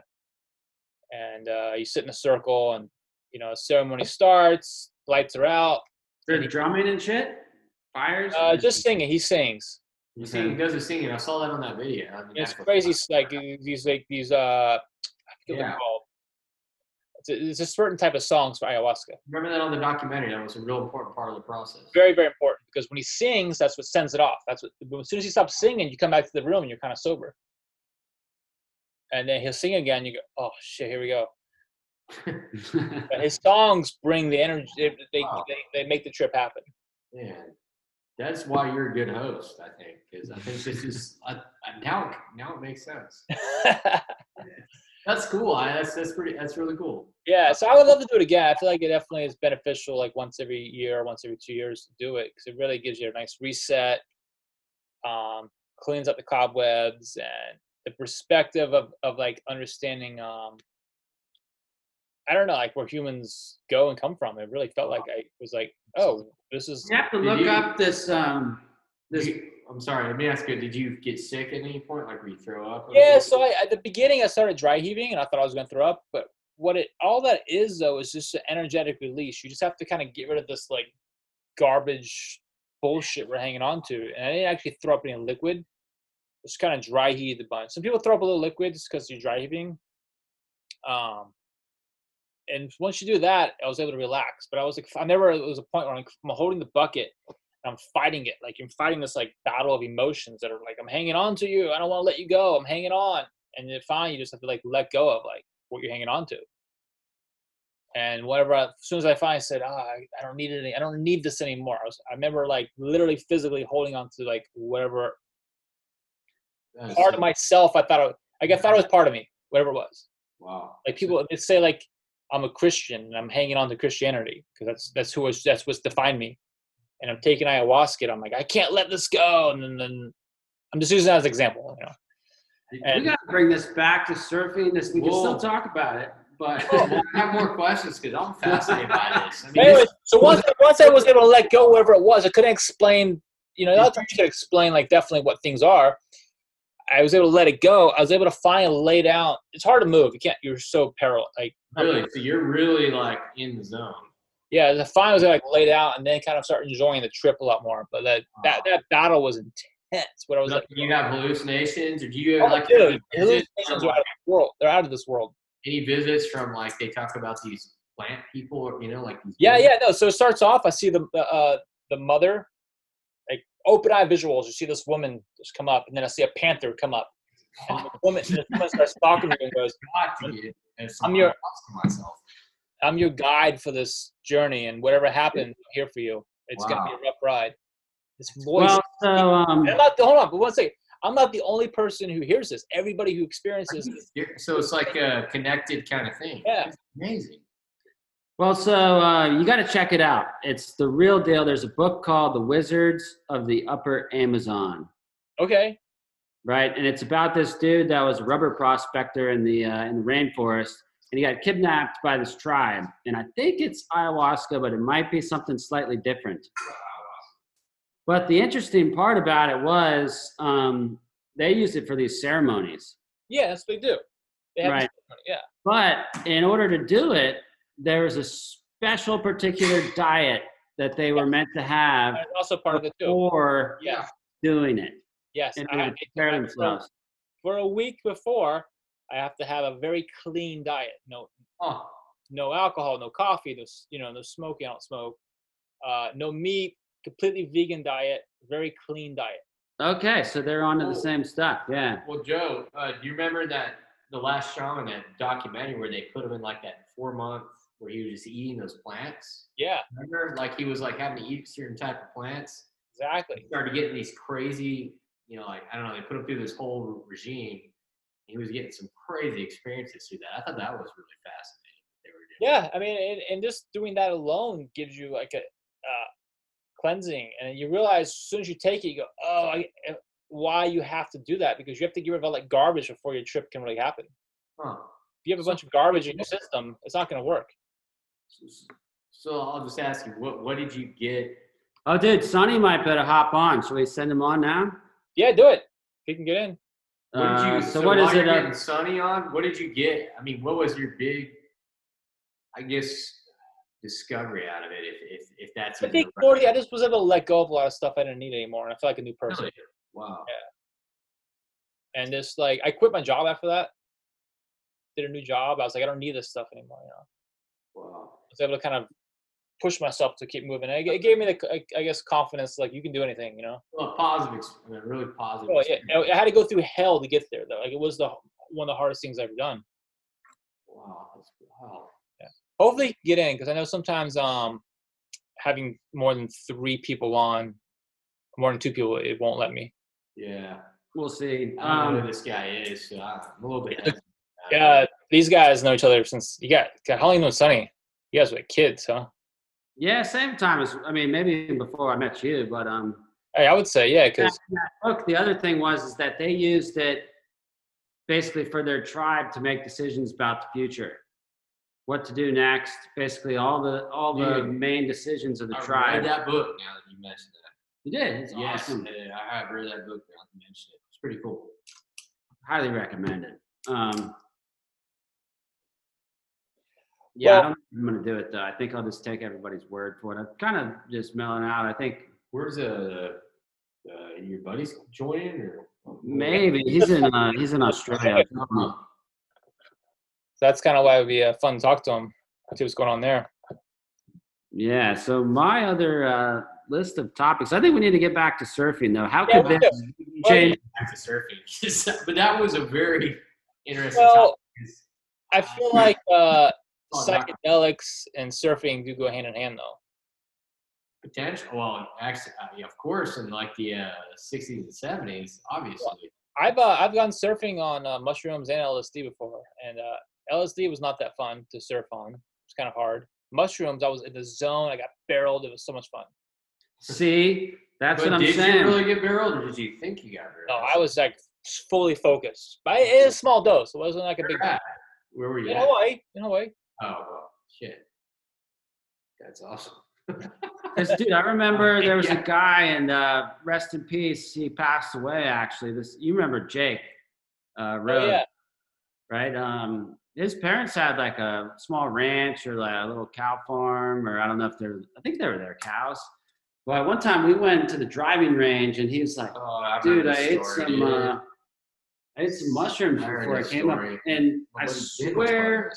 and uh, you sit in a circle, and you know ceremony starts, lights are out, There's drumming and shit. Fires. uh, just singing. He sings. Sing, he does the singing. I saw that on that video. It's crazy. s- Like these like these uh, I forget Yeah. they're called. It's a, it's a certain type of songs for ayahuasca. Remember that on the documentary? That was a real important part of the process. Very very important because when he sings, that's what sends it off. That's what. As soon as he stops singing, you come back to the room and you're kind of sober. And then he'll sing again. You go, oh shit, here we go. But his songs bring the energy. They they, Wow. they, they make the trip happen. Man, that's why you're a good host. I think because I think this is I, I, now. Now it makes sense. That's cool. I, that's that's pretty. That's really cool. Yeah, so I would love to do it again. I feel like it definitely is beneficial, like once every year, once every two years to do it, because it really gives you a nice reset, um, cleans up the cobwebs, and the perspective of of like understanding. Um, I don't know, like where humans go and come from. It really felt like I was like, oh, this is you have to look you- up this um this You- I'm sorry. Let me ask you. Did you get sick at any point? Like, were you throw up? or Yeah, so I, at the beginning I started dry heaving and I thought I was going to throw up, but what it all that is though is just an energetic release. You just have to kind of get rid of this like garbage bullshit we're hanging on to. And I didn't actually throw up any liquid. Just kind of dry heat the bunch. Some people throw up a little liquid just because you're dry heaving. Um, and once you do that, I was able to relax. But I was like, I never. It was a point where I'm, I'm holding the bucket. And I'm fighting it. Like I'm fighting this like battle of emotions that are like, I'm hanging on to you. I don't want to let you go. I'm hanging on. And then finally, you just have to like let go of like what you're hanging on to. And whatever, I, as soon as I finally said, ah, I, I don't need it. Any, I don't need this anymore. I, was, I remember like literally physically holding on to like whatever That is part so- of myself I thought I, like I thought it was part of me, whatever it was. Wow. Like people they say like I'm a Christian and I'm hanging on to Christianity because that's that's who was that's what's defined me. And I'm taking ayahuasca. And I'm like I can't let this go. And then, then I'm just using that as an example. You know. we got to bring this back to surfing. This we can still talk about it, but I have more questions because I'm fascinated by this. I mean, Anyway, so once once I was able to let go whatever it was, I couldn't explain. You know, not that you could explain like definitely what things are. I was able to let it go. I was able to finally lay down. It's hard to move. You can't. You're so paralyzed. Like really, so you're really like in the zone. yeah, the finally was like laid out and then kind of start enjoying the trip a lot more. But that that, that battle was intense. What I was like, Do you have hallucinations, or do you oh, like dude, any the visits hallucinations are out of this world. They're out of this world. any visits from like they talk about these plant people, or you know, like Yeah, visits? yeah, no. So it starts off. I see the the, uh, the mother, like open eye visuals. You see this woman just come up, and then I see a panther come up. And the woman, this woman starts talking to me and goes, Got to get as I'm your- to. I'm your guide for this journey, and whatever happens, I'm here for you. It's gonna be a rough ride. This voice. well, so um, I'm not. Hold on, but one second. I'm not the only person who hears this. Everybody who experiences this. So it's like a connected kind of thing. Yeah. It's amazing. Well, so uh, you got to check it out. It's the real deal. There's a book called The Wizards of the Upper Amazon, Okay. right? And it's about this dude that was a rubber prospector in the uh, in the rainforest, and he got kidnapped by this tribe. And I think it's ayahuasca, but it might be something slightly different. But the interesting part about it was um, they used it for these ceremonies. Yes, they do. They have Right. Yeah. But in order to do it, there was a special particular diet that they were meant to have That's also part of it too. before Yeah. doing it Yes. in I order have- prepare I- themselves. For a week before, I have to have a very clean diet. No, Oh, no alcohol, no coffee, no you know, no smoking. I don't smoke. Uh, no meat. Completely vegan diet. Very clean diet. Okay, so they're onto the Oh. same stuff. Yeah. well, Joe, uh, do you remember that the last shaman that documentary where they put him in like that four month where he was just eating those plants? Yeah. Remember, like he was like having to eat certain type of plants. Exactly. He started getting these crazy, you know, like I don't know, they put him through this whole regime. He was getting some crazy experiences through that. I thought that was really fascinating. What they were doing. Yeah. I mean, and, and just doing that alone gives you like a uh, cleansing, and you realize as soon as you take it, you go, oh, I, uh, why you have to do that because you have to get rid of all that garbage before your trip can really happen. Huh. If you have a bunch of garbage in your system, it's not going to work. So, so I'll just ask you, what what did you get? Oh, dude, Sonny might better hop on. Should we send him on now? Yeah, do it. He can get in. What did you? Uh, so, so what while is it? uh, Getting Sunny on. What did you get? I mean, what was your big? I guess discovery out of it, if if, if that's. I even think the right- forty. I just was able to let go of a lot of stuff I didn't need anymore, and I feel like a new person. Really? Wow. Yeah. And just like I quit my job after that, did a new job. I was like, I don't need this stuff anymore. You know, Wow. Was able to kind of push myself to keep moving. And it, it gave me the, I- I guess, confidence. Like you can do anything. You know. Well, positive, ex- I mean, really positive. Well, yeah. I had to go through hell to get there. Though. Like it was the one of the hardest things I've ever done. Wow. Wow. Yeah. Hopefully, get in because I know sometimes um having more than three people on, more than two people, it won't let me. Yeah. We'll see. I know Um, who this guy is, so I'm a little bit. hesitant about it. Yeah, these guys know each other since you got got how long you know Sonny? You guys were kids, huh? yeah, same time as I mean, maybe even before I met you, but um, Hey, I would say yeah, because look, the other thing was is that they used it basically for their tribe to make decisions about the future, what to do next. Basically, all the all the Dude, main decisions of the I read tribe. that book now that you mentioned that. You did. It's Yes, awesome. I have read that book. I mentioned it. It's pretty cool. Highly recommend it. Um, yeah, I Well- don't think I'm gonna do it though. I think I'll just take everybody's word for it. I'm kind of just milling out. I think Where's uh, uh your buddies joining or maybe he's in uh, he's in Australia. So that's kind of why it'd be uh, fun to talk to him. See what's going on there. Yeah. So my other uh, list of topics. I think we need to get back to surfing though. How Yeah, could we this change? back to surfing? but that was a very interesting. Well, topic, 'cause I feel like uh, that- psychedelics and surfing do go hand in hand, though. potential. Well, actually, uh, yeah, of course, in like the uh, 60s and 70s, obviously. I've uh, I've gone surfing on uh, mushrooms and LSD before, and uh, LSD was not that fun to surf on. It was kind of hard. Mushrooms, I was in the zone. I got barreled. It was so much fun. See, that's but what I'm did saying. you really get barreled, or did you think you got barreled? No, I was like fully focused. But it is a small dose. It wasn't like a big. Where were you? In at? Hawaii, in Hawaii. Oh well, shit. That's awesome. dude, I remember there was a guy, and uh, rest in peace. He passed away. Actually, this you remember Jake uh, Oh, yeah. right? Um, his parents had like a small ranch or like a little cow farm, or I don't know if they're. I think they were their cows. Well, one time we went to the driving range, and he was like, Oh, I "Dude, I ate story, some. Uh, I ate some mushrooms I before I came up, and What I swear."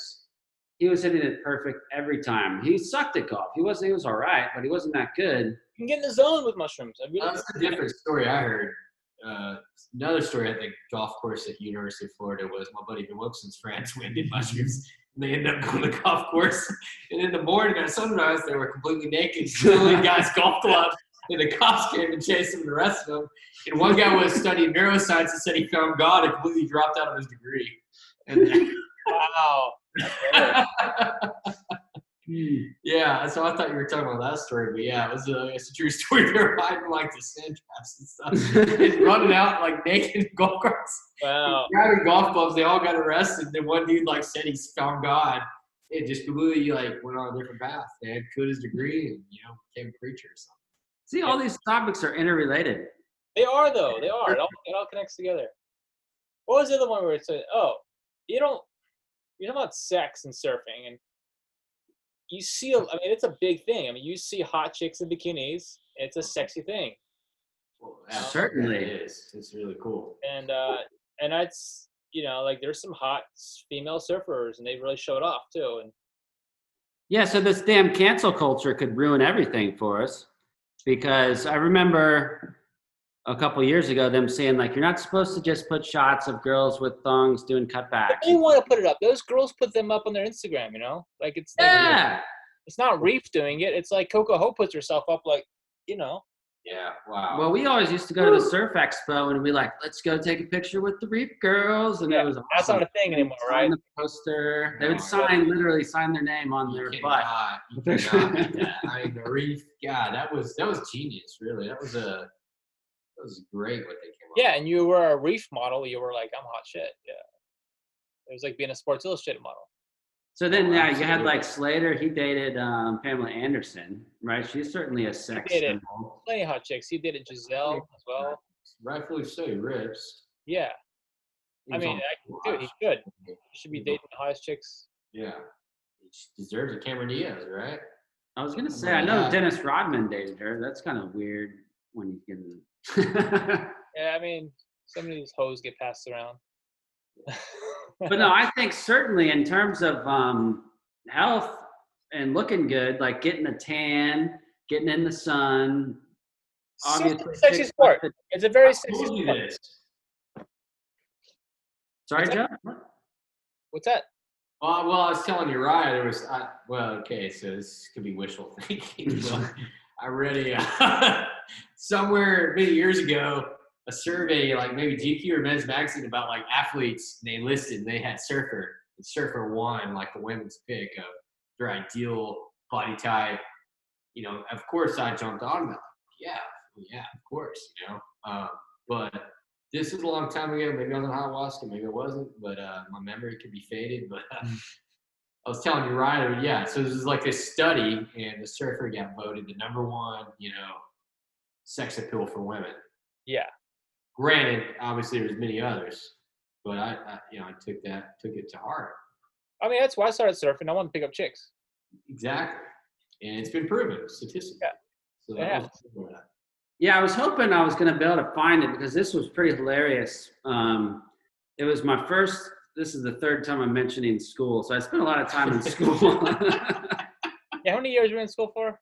Hilarious. he was hitting it perfect every time. He sucked at golf. He was he was all right, but he wasn't that good. You can get in the zone with mushrooms. I really, That's a different story I heard. Uh, another story at the golf course at University of Florida was my buddy Ben Wilson's friends went did mushrooms. And they ended up going to the golf course. And in the morning at sunrise, they were completely naked, stealing guys' golf clubs. And the cops came and chased them, the rest of them. And one guy was studying neuroscience and said he found God and completely dropped out of his degree. And wow. Yeah, so I thought you were talking about that story, but yeah, it was a, it's a true story. They were hiding like the sand traps and stuff, and running out like naked golf carts, Wow. grabbing golf clubs. They all got arrested. Then one dude like said he's found God. It just completely like went on a different path. They had quit his degree and you know became a preacher or something. See, all these topics are interrelated. They are though. They are. It all, it all connects together. What was the other one where it said, "Oh, you don't, you're talking about sex and surfing, and you see, I mean, it's a big thing. I mean, you see hot chicks in bikinis. It's a sexy thing, Well, Certainly. it is. It's really cool. and uh, and that's you know, like there's some hot female surfers, and they really showed off too. And Yeah, so this damn cancel culture could ruin everything for us. Because I remember a couple years ago them saying like you're not supposed to just put shots of girls with thongs doing but cutbacks. they want to put it up. Those girls put them up on their Instagram. You know, like it's like, Yeah. it's not Reef doing it. It's like Coco Ho puts herself up, like you know. Yeah. Wow. Well, we always used to go to the surf expo and be like, let's go take a picture with the Reef girls, and Yeah, it was That's awesome. not a thing anymore, Sign right? the poster. They would No. sign, literally sign their name on You their cannot- butt. you cannot beat. I mean, the reef. God, that was that was genius. Really, that was a that was great what they came up. Yeah, and you were a reef model. You were like, I'm hot shit. Yeah. It was like being a Sports Illustrated model. So then, yeah, you had like Slater. He dated um, Pamela Anderson, right? She's certainly a sex He dated. symbol. Plenty of hot chicks. He it Gisele as well. rightfully so. He rips. Yeah. He I mean, I, dude, he should. He should be dating the hottest chicks. Yeah, he deserves a Cameron Diaz, right? I was gonna say, I know Dennis Rodman dated her. That's kind of weird when you get. Yeah, I mean, some of these hoes get passed around. but no, I think certainly in terms of um, health and looking good, like getting a tan, getting in the sun. Obviously, sexy sport. the- It's a very I sexy sport. this. Sorry, Joe. What's that? Well, well, I was telling you, right? There was, I, well, okay, so this could be wishful thinking. I read a uh, somewhere many years ago a survey, like maybe GQ or Men's Magazine, about like athletes. And they listed, and they had surfer, and surfer won like the women's pick of their ideal body type. You know, of course, I jumped on that. Yeah, yeah, of course, you know. Um, but this is a long time ago. Maybe I was on ayahuasca, maybe it wasn't, but uh, my memory could be faded. But uh, I was telling you, Ryan, yeah. So this is like a study, and the surfer got voted the number one, you know, sex appeal for women. Yeah. Granted, obviously there's many others, but I, I you know I took that took it to heart. I mean, that's why I started surfing. I wanted to pick up chicks. Exactly, and it's been proven statistically. Yeah. So Yeah. was- Yeah, I was hoping I was going to be able to find it because this was pretty hilarious. Um, it was my first. This is the third time I'm mentioning school, so I spent a lot of time in school. Yeah, how many years were you in school for?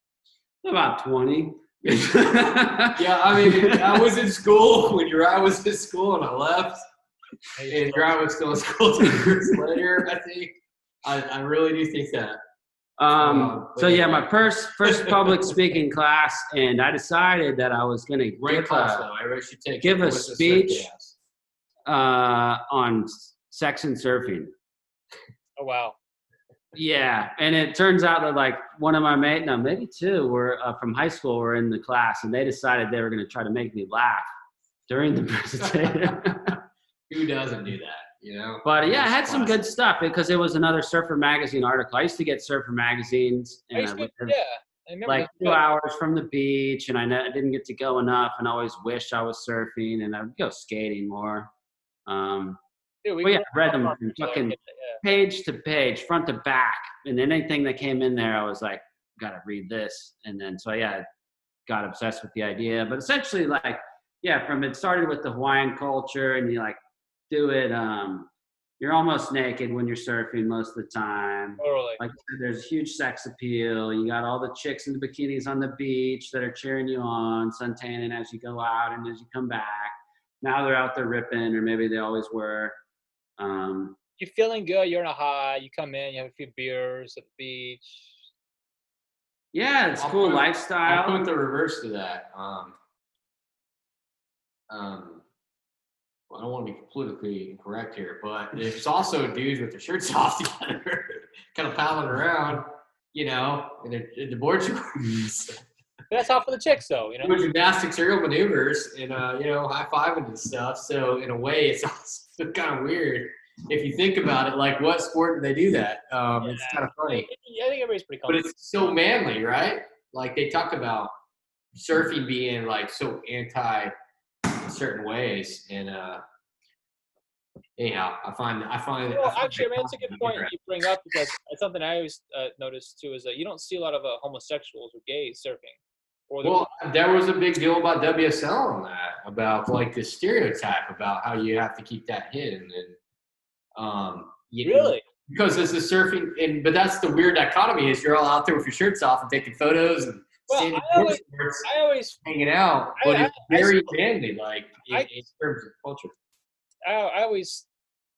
About twenty. Yeah, I mean, I was in school when your I was in school and I left, and your I was still in school two years later. I think I, I really do think that. Um, so yeah, my first first public speaking class, and I decided that I was going to give class a, though. Everybody should take. give a speech. circus. uh, on sex and surfing. Oh wow. Yeah, and it turns out that like one of my mates, no, maybe two, were uh, from high school were in the class, and they decided they were going to try to make me laugh during the presentation. Who doesn't do that? You know. but yeah, I had some good stuff because it was another Surfer magazine article. I used to get Surfer magazines, and I to- yeah. I remember like two hours from the beach, and I ne- didn't get to go enough, and I always wished I was surfing, and I'd go skating more. Um, Dude, we well, yeah, grew I up read them from fucking yeah. page to page, front to back, and anything that came in there, I was like, gotta read this, and then so yeah, I got obsessed with the idea. But essentially, like, yeah, from it started with the Hawaiian culture, and you like do it. Um, you're almost naked when you're surfing most of the time. Totally. Like there's huge sex appeal. You got all the chicks in the bikinis on the beach that are cheering you on, suntanning as you go out and as you come back. Now they're out there ripping, or maybe they always were. Um, You're feeling good. You're in a high. You come in. You have a few beers at the beach. yeah, it's I'll cool put- lifestyle. I'll put the reverse to that. Um, um, well, I don't want to be politically incorrect here, but there's also dudes with their shirts off together, kind of palling around, you know, in, their, in the board shorts, that's all for the chicks, though. You know. doing gymnastics, aerial maneuvers, and uh, you know, high fiving and stuff. So in a way, it's also kind of weird if you think about it. Like, what sport do they do that? Um, It's kind of funny. I think everybody's pretty but it's so manly, right? Like they talk about surfing being like so anti in certain ways, and uh, anyhow, I find I find. I find actually, I mean, it's a good point you bring up because it's something I always uh, notice too is that you don't see a lot of uh, homosexuals or gays surfing. Well, there was a big deal about WSL on that, about like the stereotype about how you have to keep that hidden, and um, you really, because this is surfing, and but that's the weird dichotomy is you're all out there with your shirts off and taking photos and Well, standing I always-. I always, hanging out, but I- it's very manly, like in, I- in terms of culture. I, I always,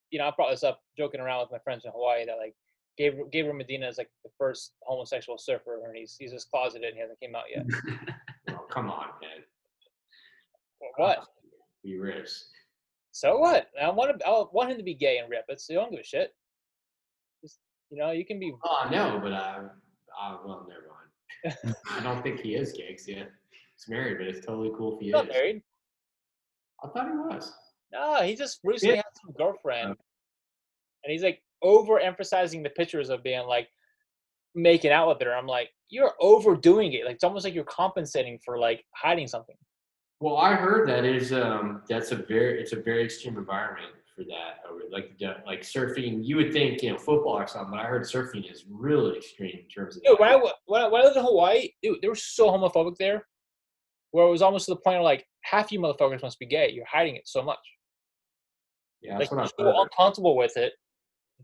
you know, I brought this up joking around with my friends in Hawaii that like Gabriel, Gabriel Medina is like the first homosexual surfer, and he's he's just closeted and he hasn't came out yet. Oh, come on, man. what? He rips. So what? I want to, I want him to be gay and rip. It's you don't give a shit. Just, you know, you can be. Oh, no, but I, I well, never mind. I don't think he is gay 'cause yeah, He's married, but it's totally cool if he He's is. not married. I thought he was. No, he just recently Yeah. had some girlfriend, oh. and he's like overemphasizing the pictures of being like making out with her. I'm like, you're overdoing it. Like it's almost like you're compensating for like hiding something. Well, I heard that is um that's a very it's a very extreme environment for that. Like like surfing, you would think you know football or something, but I heard surfing is really extreme in terms of. Dude, when I, when I when I lived in Hawaii, dude, they were so homophobic there, where it was almost to the point of like half you motherfuckers must be gay. You're hiding it so much. yeah, like that's what I've you're so uncomfortable with it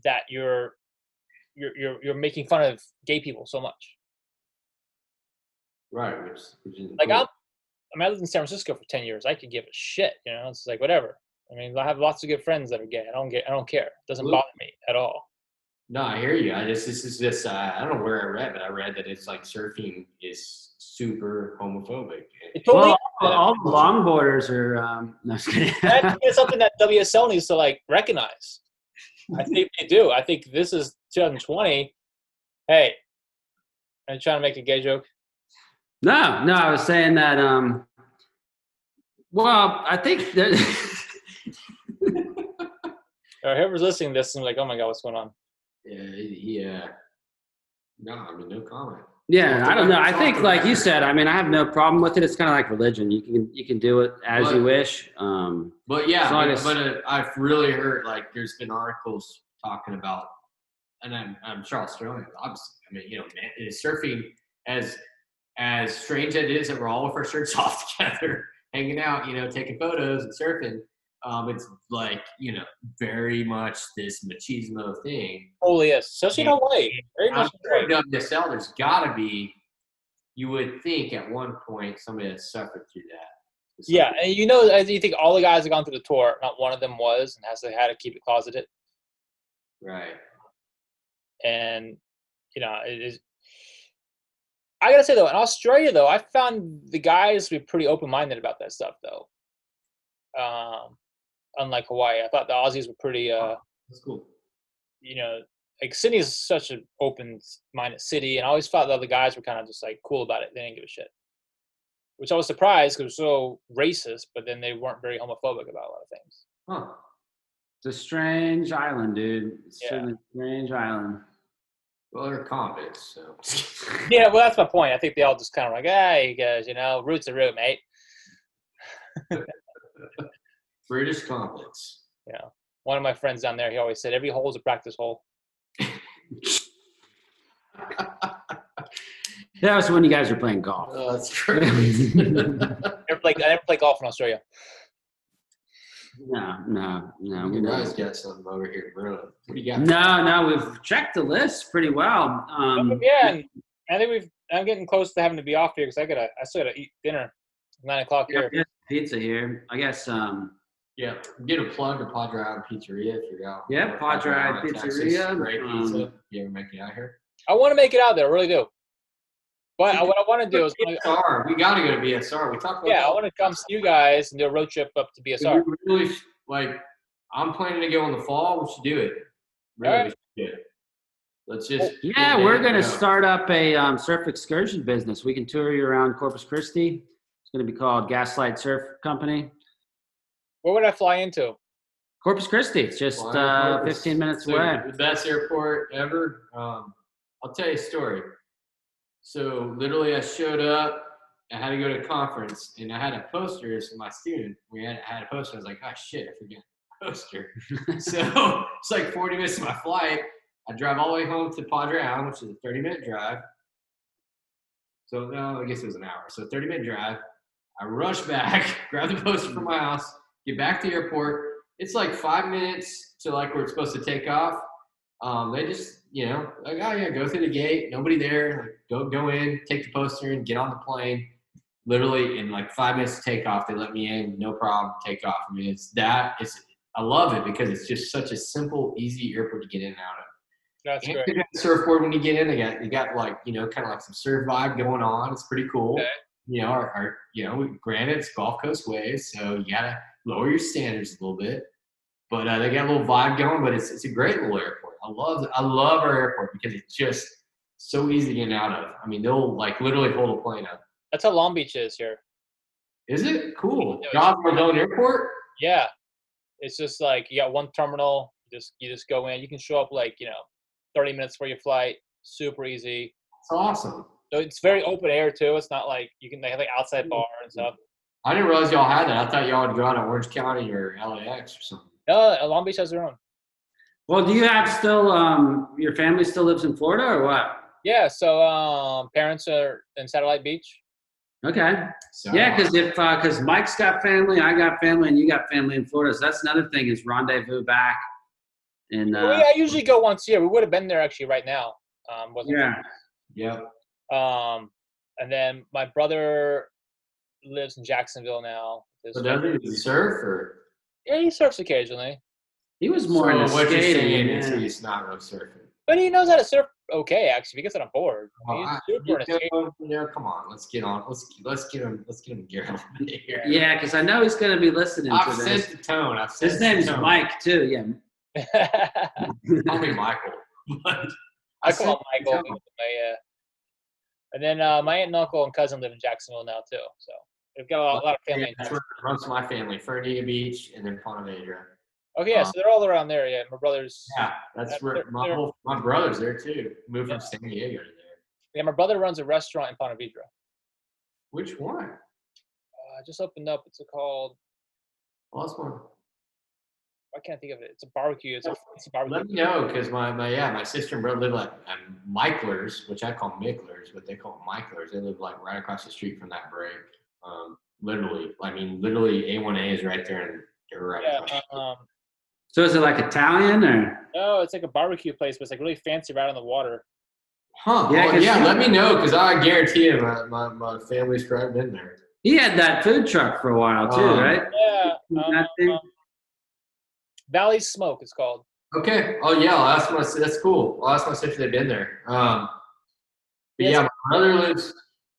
that you're you're you're you're making fun of gay people so much. Right, which, which is Like cool. I'm, I mean, I lived in San Francisco for ten years. I could give a shit, you know. It's like whatever. I mean, I have lots of good friends that are gay. I don't get. I don't care. It doesn't bother me at all. No, I hear you. I just this is this. uh, I don't know where I read, but I read that it's like surfing is super homophobic. It totally. well, all the longboarders are. Um, no. It's something that WSL needs to like recognize. I think they do. I think this is 2020. Hey, are you trying to make a gay joke? no, no, I was saying that. Um, well, I think that. Or whoever's listening to this is like, oh my god, what's going on? Yeah, yeah. No, I mean no comment. Yeah, I don't know. I think, like you said, I mean, I have no problem with it. It's kind of like religion. You can you can do it as you wish. Um, But yeah, but, as- but uh, I've really heard like there's been articles talking about, and I'm I'm sure Australia. Obviously, I mean, you know, man, surfing as as strange as it is that we're all with our shirts off together, hanging out, you know, taking photos and surfing. Um, it's like you know, very much this machismo thing. Holy yes, especially in Hawaii. Very I'm much sure Hawaii. WSL, there's got to be. You would think at one point somebody has suffered through that. Yeah, and you know, as you think all the guys have gone through the tour, not one of them was, and has to had to keep it closeted. Right. And you know, it is. I gotta say though, in Australia though, I found the guys to be pretty open minded about that stuff though. Um, unlike Hawaii, I thought the Aussies were pretty. Uh, That's cool. you know, like Sydney is such an open-minded city, and I always thought the other guys were kind of just like cool about it. They didn't give a shit, which I was surprised because was so racist. But then they weren't very homophobic about a lot of things. Huh. it's a strange island, dude. It's Yeah. a strange island. Well, they're convicts, so. Yeah, well, that's my point. I think they all just kind of like, hey, you guys, you know, roots are root, mate. British convicts. One of my friends down there, he always said, every hole's a practice hole. That was when you guys were playing golf. Oh, that's crazy. Never played, I never played golf in Australia. No, no, no. we you guys got something over here, bro. What do you got? No, no, we've checked the list pretty well. Um, yeah, and I think we've. I'm getting close to having to be off here because I gotta. I still gotta eat dinner. Nine o'clock here. pizza here. I guess. Um, Yeah, get a plug to Padre Island Pizzeria if you're out. Yeah, Padre Island Island, Pizzeria, Great um, pizza. You ever make it out here? I want to make it out there, I really do. But I- what I want to do is, BSR. We got to go to BSR. We talked about yeah, that. I want to come see you guys and do a road trip up to BSR. we really like. I'm planning to go in the fall. We should do it. Really, Alright. we should do it. Let's just. yeah, we're gonna start up a um, surf excursion business. We can tour you around Corpus Christi. It's gonna be called Gaslight Surf Company. Where would I fly into? Corpus Christi. It's just uh, Corpus. 15 minutes So, away. The best airport ever. Um, I'll tell you a story. So literally, I showed up. I had to go to a conference, and I had a poster. So my student, we had, I had a poster. I was like, "Oh shit, I forget the poster." so it's like 40 minutes of my flight. I drive all the way home to Padre Island, which is a 30 minute drive. So no, I guess it was an hour. So 30 minute drive. I rush back, grab the poster from my house, get back to the airport. It's like five minutes to like where it's supposed to take off. Um, they just, you know, like, oh yeah, go through the gate, nobody there. Like, go go in, take the poster, and get on the plane. Literally in like five minutes to take off, they let me in, no problem, take off. I mean, it's that. It's I love it because it's just such a simple, easy airport to get in and out of. That's And great. they surfboard when you get in. They got you got like you know kind of like some surf vibe going on. It's pretty cool. Okay. You know, our, our you know granted it's Gulf Coast waves, so you gotta lower your standards a little bit. But uh, they got a little vibe going. But it's it's a great little airport. I love I love our airport because it's just so easy to get out of. I mean, they'll like literally hold a plane up. That's how Long Beach is here. Is it cool? Yeah, it's- Job Airport. Yeah, it's just like you got one terminal. You just you just go in. You can show up like you know, thirty minutes for your flight. Super easy. It's awesome. So it's very open air too. It's not like you can they have like outside bar and stuff. I didn't realize y'all had that. I thought y'all would go out to Orange County or LAX or something. No, Long Beach has their own. Well, do you have still um, your family still lives in Florida or what? Yeah, so um, parents are in Satellite Beach. Okay. So, Yeah, because if because Mike's got family, I got family, and you got family in Florida, so that's another thing is rendezvous back. And Well, uh, yeah, I usually go once a year. We would have been there actually right now. Um, wasn't yeah, Yep. Um, and then my brother lives in Jacksonville now. His So does he surf or? yeah, he surfs occasionally, he was more so into what you're skating. saying yeah. is he's not really surfing. but he knows how to surf okay. Actually, if he gets on a board, Well, I- super in a you know, you come on, let's get on. Let's let's get him. Let's get him gear a here. Yeah, because I know he's going to be listening I've to sent this. the tone. I've His name's tone. Mike too. Yeah. Call me Michael. But I call him Michael. tone. My, uh, and then uh, my aunt and uncle and cousin live in Jacksonville now too. So we've got a lot, a lot of family. Yeah, that's where it runs my family. Fernandina Beach and then Ponte Vedra. Okay, yeah, um, so they're all around there. Yeah, my brothers. Yeah, that's That- where my whole my brother's there too. Moved from San Diego to there. Yeah, my brother runs a restaurant in Ponte Vedra. Which one? Uh, just opened up. It's called. Last one. I can't think of it. It's a barbecue. It's a fancy barbecue. Let me know because my, my yeah my sister and brother live like at Michler's, which I call Micklers, but they call Michler's. They live like right across the street from that break. Um, literally, I mean, literally A1A is right there, and they're right. Yeah. Um, So is it like Italian or? no, it's like a barbecue place, but it's like really fancy, right on the water. Huh? Yeah, Yeah, 'cause yeah. Let me know because I guarantee you, my, my, my family's probably been there. He had that food truck for a while too, Um, right? Yeah. That thing? Um, Valley Smoke it's called. Okay. Oh yeah, I'll ask my. That's cool. I'll ask my sister if they've been there. Um, but Yes. yeah, my brother lives.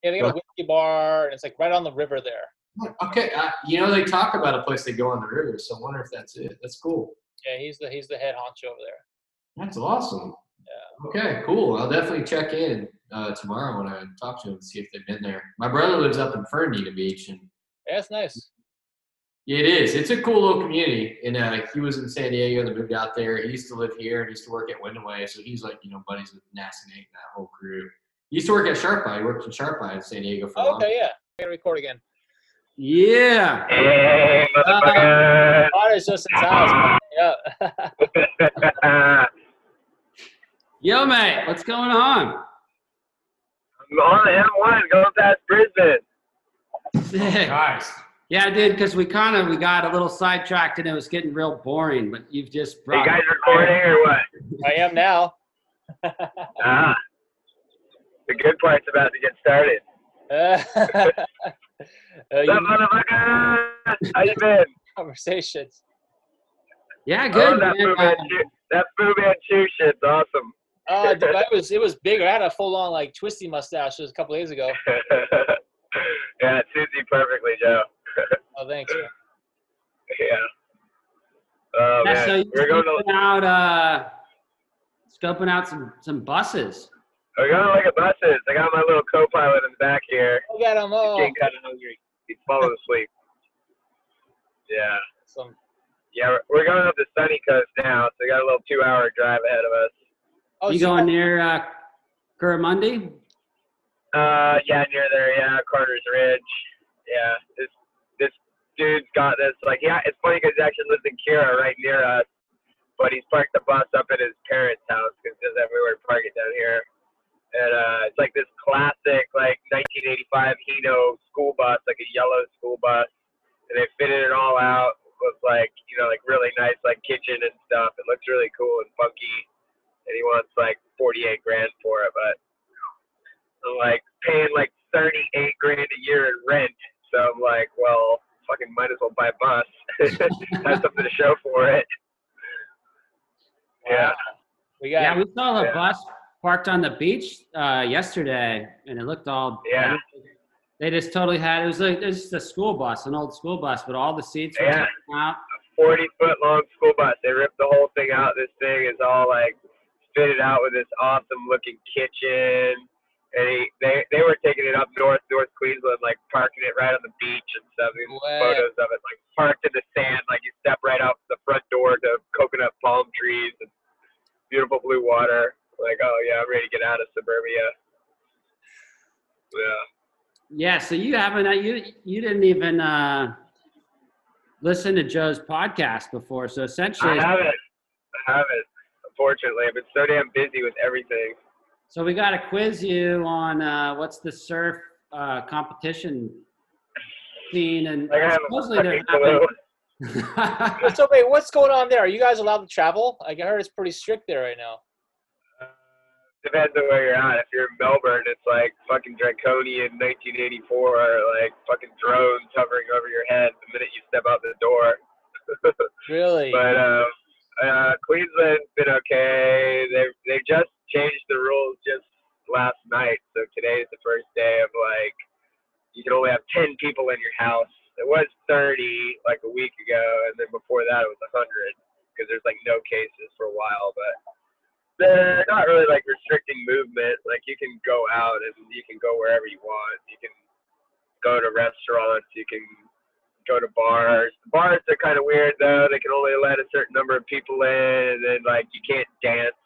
Yeah, they got a whiskey bar, and it's like right on the river there. Okay, uh, you know they talk about a place they go on the river, so I wonder if that's it. That's cool. Yeah, he's the he's the head honcho over there. That's awesome. Yeah. Okay, cool. I'll definitely check in uh, tomorrow when I talk to him and see if they've been there. My brother lives up in Fernandina Beach, and Yeah, it's nice. it is. It's a cool little community. And uh, he was in San Diego and moved out there. He used to live here and used to work at Windaway, so he's like you know buddies with Nasty Nate and that whole crew. He used to work at Sharp Eye. He worked in Sharp Eye in San Diego for a Oh, long okay, yeah. I gotta record again. Yeah. Hey, Uh, Potter's just in his house. Yeah. Yo, mate, what's going on? I'm on the M1 going past Brisbane. Sick. Guys, Yeah, dude, because we kind of we got a little sidetracked and it was getting real boring. But you've just brought. you guys recording or what? I am now. Ah. The good part's about to get started. uh, What's you up, motherfucker? How you been? conversations. yeah, oh, good. that man. Fu Manchu, that Fu Manchu shit's awesome. Uh, dude, I was it was bigger. I had a full on like twisty mustache just a couple days ago. yeah, it suits you perfectly, Joe. Oh, thanks. man. Yeah. Oh Yeah, man, so you're we're going to out, uh, scoping out some some buses. We're going to look at buses. I got my little co-pilot in the back here. Look at him. He's getting kind of hungry. He's falling asleep. Yeah. some, Yeah, we're- we're going up the sunny coast now, so we got a little two-hour drive ahead of us. oh, you so going near uh, Currimundi? Uh, yeah, near there, yeah, Carter's Ridge. Yeah, this this dude's got this. Like, yeah, it's funny because he actually lives in Kirra, right near us, but he's parked the bus up at his parents' house because there's everywhere to park it down here. And uh, it's like this classic, like 1985 Hino school bus, like a yellow school bus, and they fitted it all out with like, you know, like really nice, like kitchen and stuff. It looks really cool and funky. And he wants like 48 grand for it, but I'm like paying like 38 grand a year in rent. So I'm like, well, fucking might as well buy a bus. Have something to show for it. Yeah. we got. Yeah, we saw a Yeah. bus parked on the beach uh, yesterday, and it looked all. Yeah. They just totally had it was like it was just a school bus, an old school bus, but all the seats were Yeah. taken out. 40 foot long school bus. They ripped the whole thing out. This thing is all like fitted out with this awesome looking kitchen. And he, they they were taking it up north, North Queensland, like parking it right on the beach and stuff. Wow. photos of it, like parked in the sand, like you step right out the front door to coconut palm trees and beautiful blue water. Like, oh yeah, I'm ready to get out of suburbia. Yeah. Yeah, so you haven't uh, you you didn't even uh, listen to Joe's podcast before, so essentially, I haven't. I haven't. Unfortunately, I've been so damn busy with everything. so we got to quiz you on uh, what's the surf uh, competition scene, and Like I supposedly they're fucking having. So wait, what's going on there? Are you guys allowed to travel? Like I heard it's pretty strict there right now. Depends on where you're at. If you're in Melbourne, it's like fucking draconian 1984, like fucking drones hovering over your head the minute you step out the door. Really? but uh, uh, Queensland's been okay. They've they just changed the rules just last night, so today's the first day of like you can only have 10 people in your house. It was 30 like a week ago, and then before that it was 100 because there's like no cases for a while, but they're not really like restricting movement. Like you can go out and you can go wherever you want. You can go to restaurants. You can go to bars. The bars are kind of weird though. They can only let a certain number of people in, and then like you can't dance.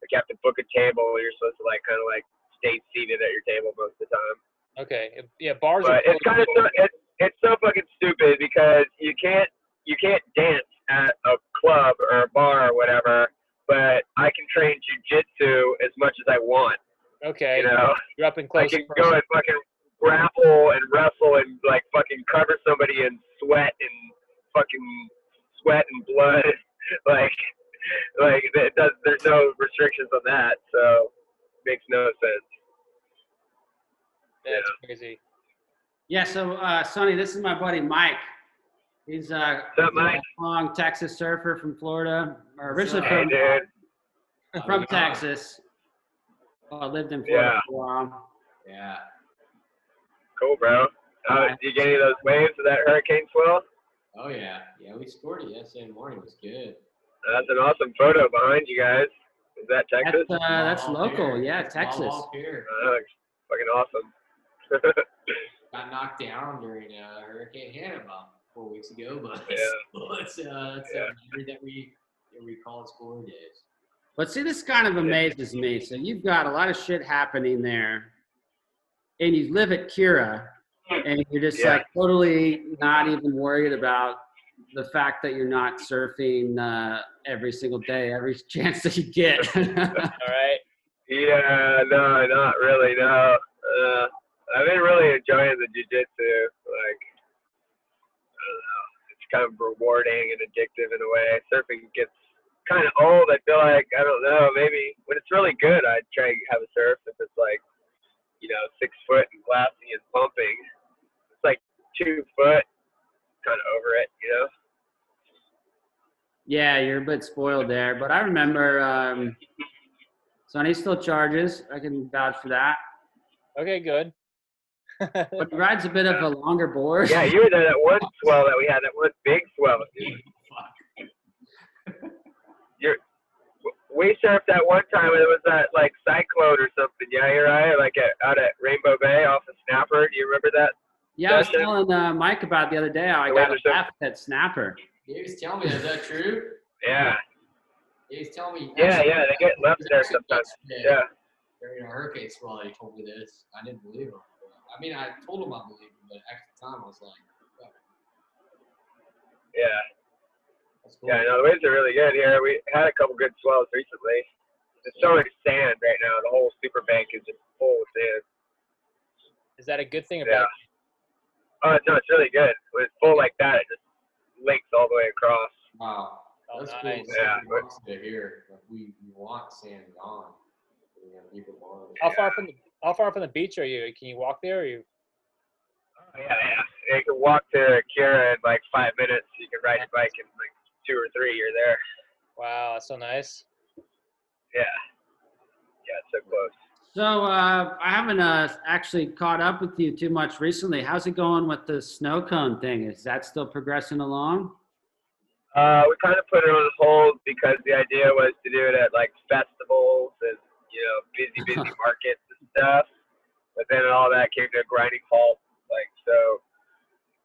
Like you have to book a table. You're supposed to like kind of like stay seated at your table most of the time. Okay. Yeah, bars But are it's kind of so, it's it's so fucking stupid because you can't you can't dance at a club or a bar or whatever, but I can train jujitsu as much as I want. okay. You know, You're up and I can and go and fucking grapple and wrestle and like fucking cover somebody in sweat and fucking sweat and blood. like, like it does. There's no restrictions on that, so makes no sense. That's crazy. Yeah, so uh, Sonny, this is my buddy Mike. He's uh, up, a long Texas surfer from Florida, or originally Hey, from, dude. from Texas. Well, I lived in Florida Yeah. for a while. Yeah. Cool, bro. Uh, did you get any of those waves of that hurricane swell? Oh yeah. Yeah, we scored it yesterday morning. It was good. That's an awesome photo behind you guys. Is that Texas? That's, uh, that's local, pier. yeah, Small Texas. pier. Uh, fucking awesome. Got knocked down during uh, Hurricane Hanna about four weeks ago, but Yeah. it's uh, it's Yeah. a memory that we that we call Explorer Days. But see, this kind of amazes me. So you've got a lot of shit happening there, and you live at Kirra, and you're just Yeah. like totally not even worried about the fact that you're not surfing uh, every single day, every chance that you get. All right. Yeah, no, not really. No, uh, I've been really enjoying the jujitsu. Like, I don't know, it's kind of rewarding and addictive in a way. Surfing gets kind of old. I feel like I don't know. Maybe when it's really good, I'd try to have a surf. If it's like, you know, six foot and glassy and pumping, it's like two foot, kind of over it. You know. yeah, you're a bit spoiled there. But I remember um, Sonny still charges. I can vouch for that. Okay, good. But he rides a bit of a longer board. Yeah, you were there that one swell that we had. That one big swell. You're, we surfed that one time and it was that like cyclone or something. Yeah, you're right. Like at, out at Rainbow Bay off of Snapper. Do you remember that? Yeah, I was telling uh, Mike about it the other day I The got a weather stuff. laugh at Snapper. He was telling me, is that true? Yeah. He was telling me. Yeah, yeah. They get left there sometimes. yesterday Yeah. During a hurricane swell, he told me this. I didn't believe him. I mean, I told him I believed him, but at the time I was like, "Fuck, Yeah. that's cool. Yeah. No, the waves are really good here. We had a couple good swells recently. It's so much sand right now. The whole super bank is just full of sand. Is that a good thing Yeah. about Oh no, it's really good. When it's full like that, it just links all the way across. Wow. Oh, That's nice. cool. Yeah, Something but- wants to hear. Like, we, we want sand gone. We gotta keep it warm. how far from the how far from the beach are you? Can you walk there? Or you Oh, yeah, yeah. You can walk to Kirra in like five minutes. You can ride your bike in like two or three. You're there. wow, that's so nice. Yeah. Yeah, it's so close. So uh, I haven't uh, actually caught up with you too much recently. How's it going with the snow cone thing? Is that still progressing along? Uh, we kind of put it on hold because the idea was to do it at like festivals and you know busy, busy markets and stuff. But then all that came to a grinding halt. Like so,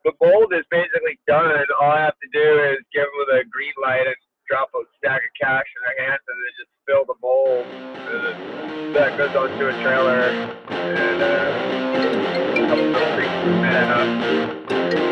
the mold is basically done. All I have to do is give them the green light and drop a stack of cash in their hands, and then just fill the mold. And that goes onto a trailer and uh, a couple things set up.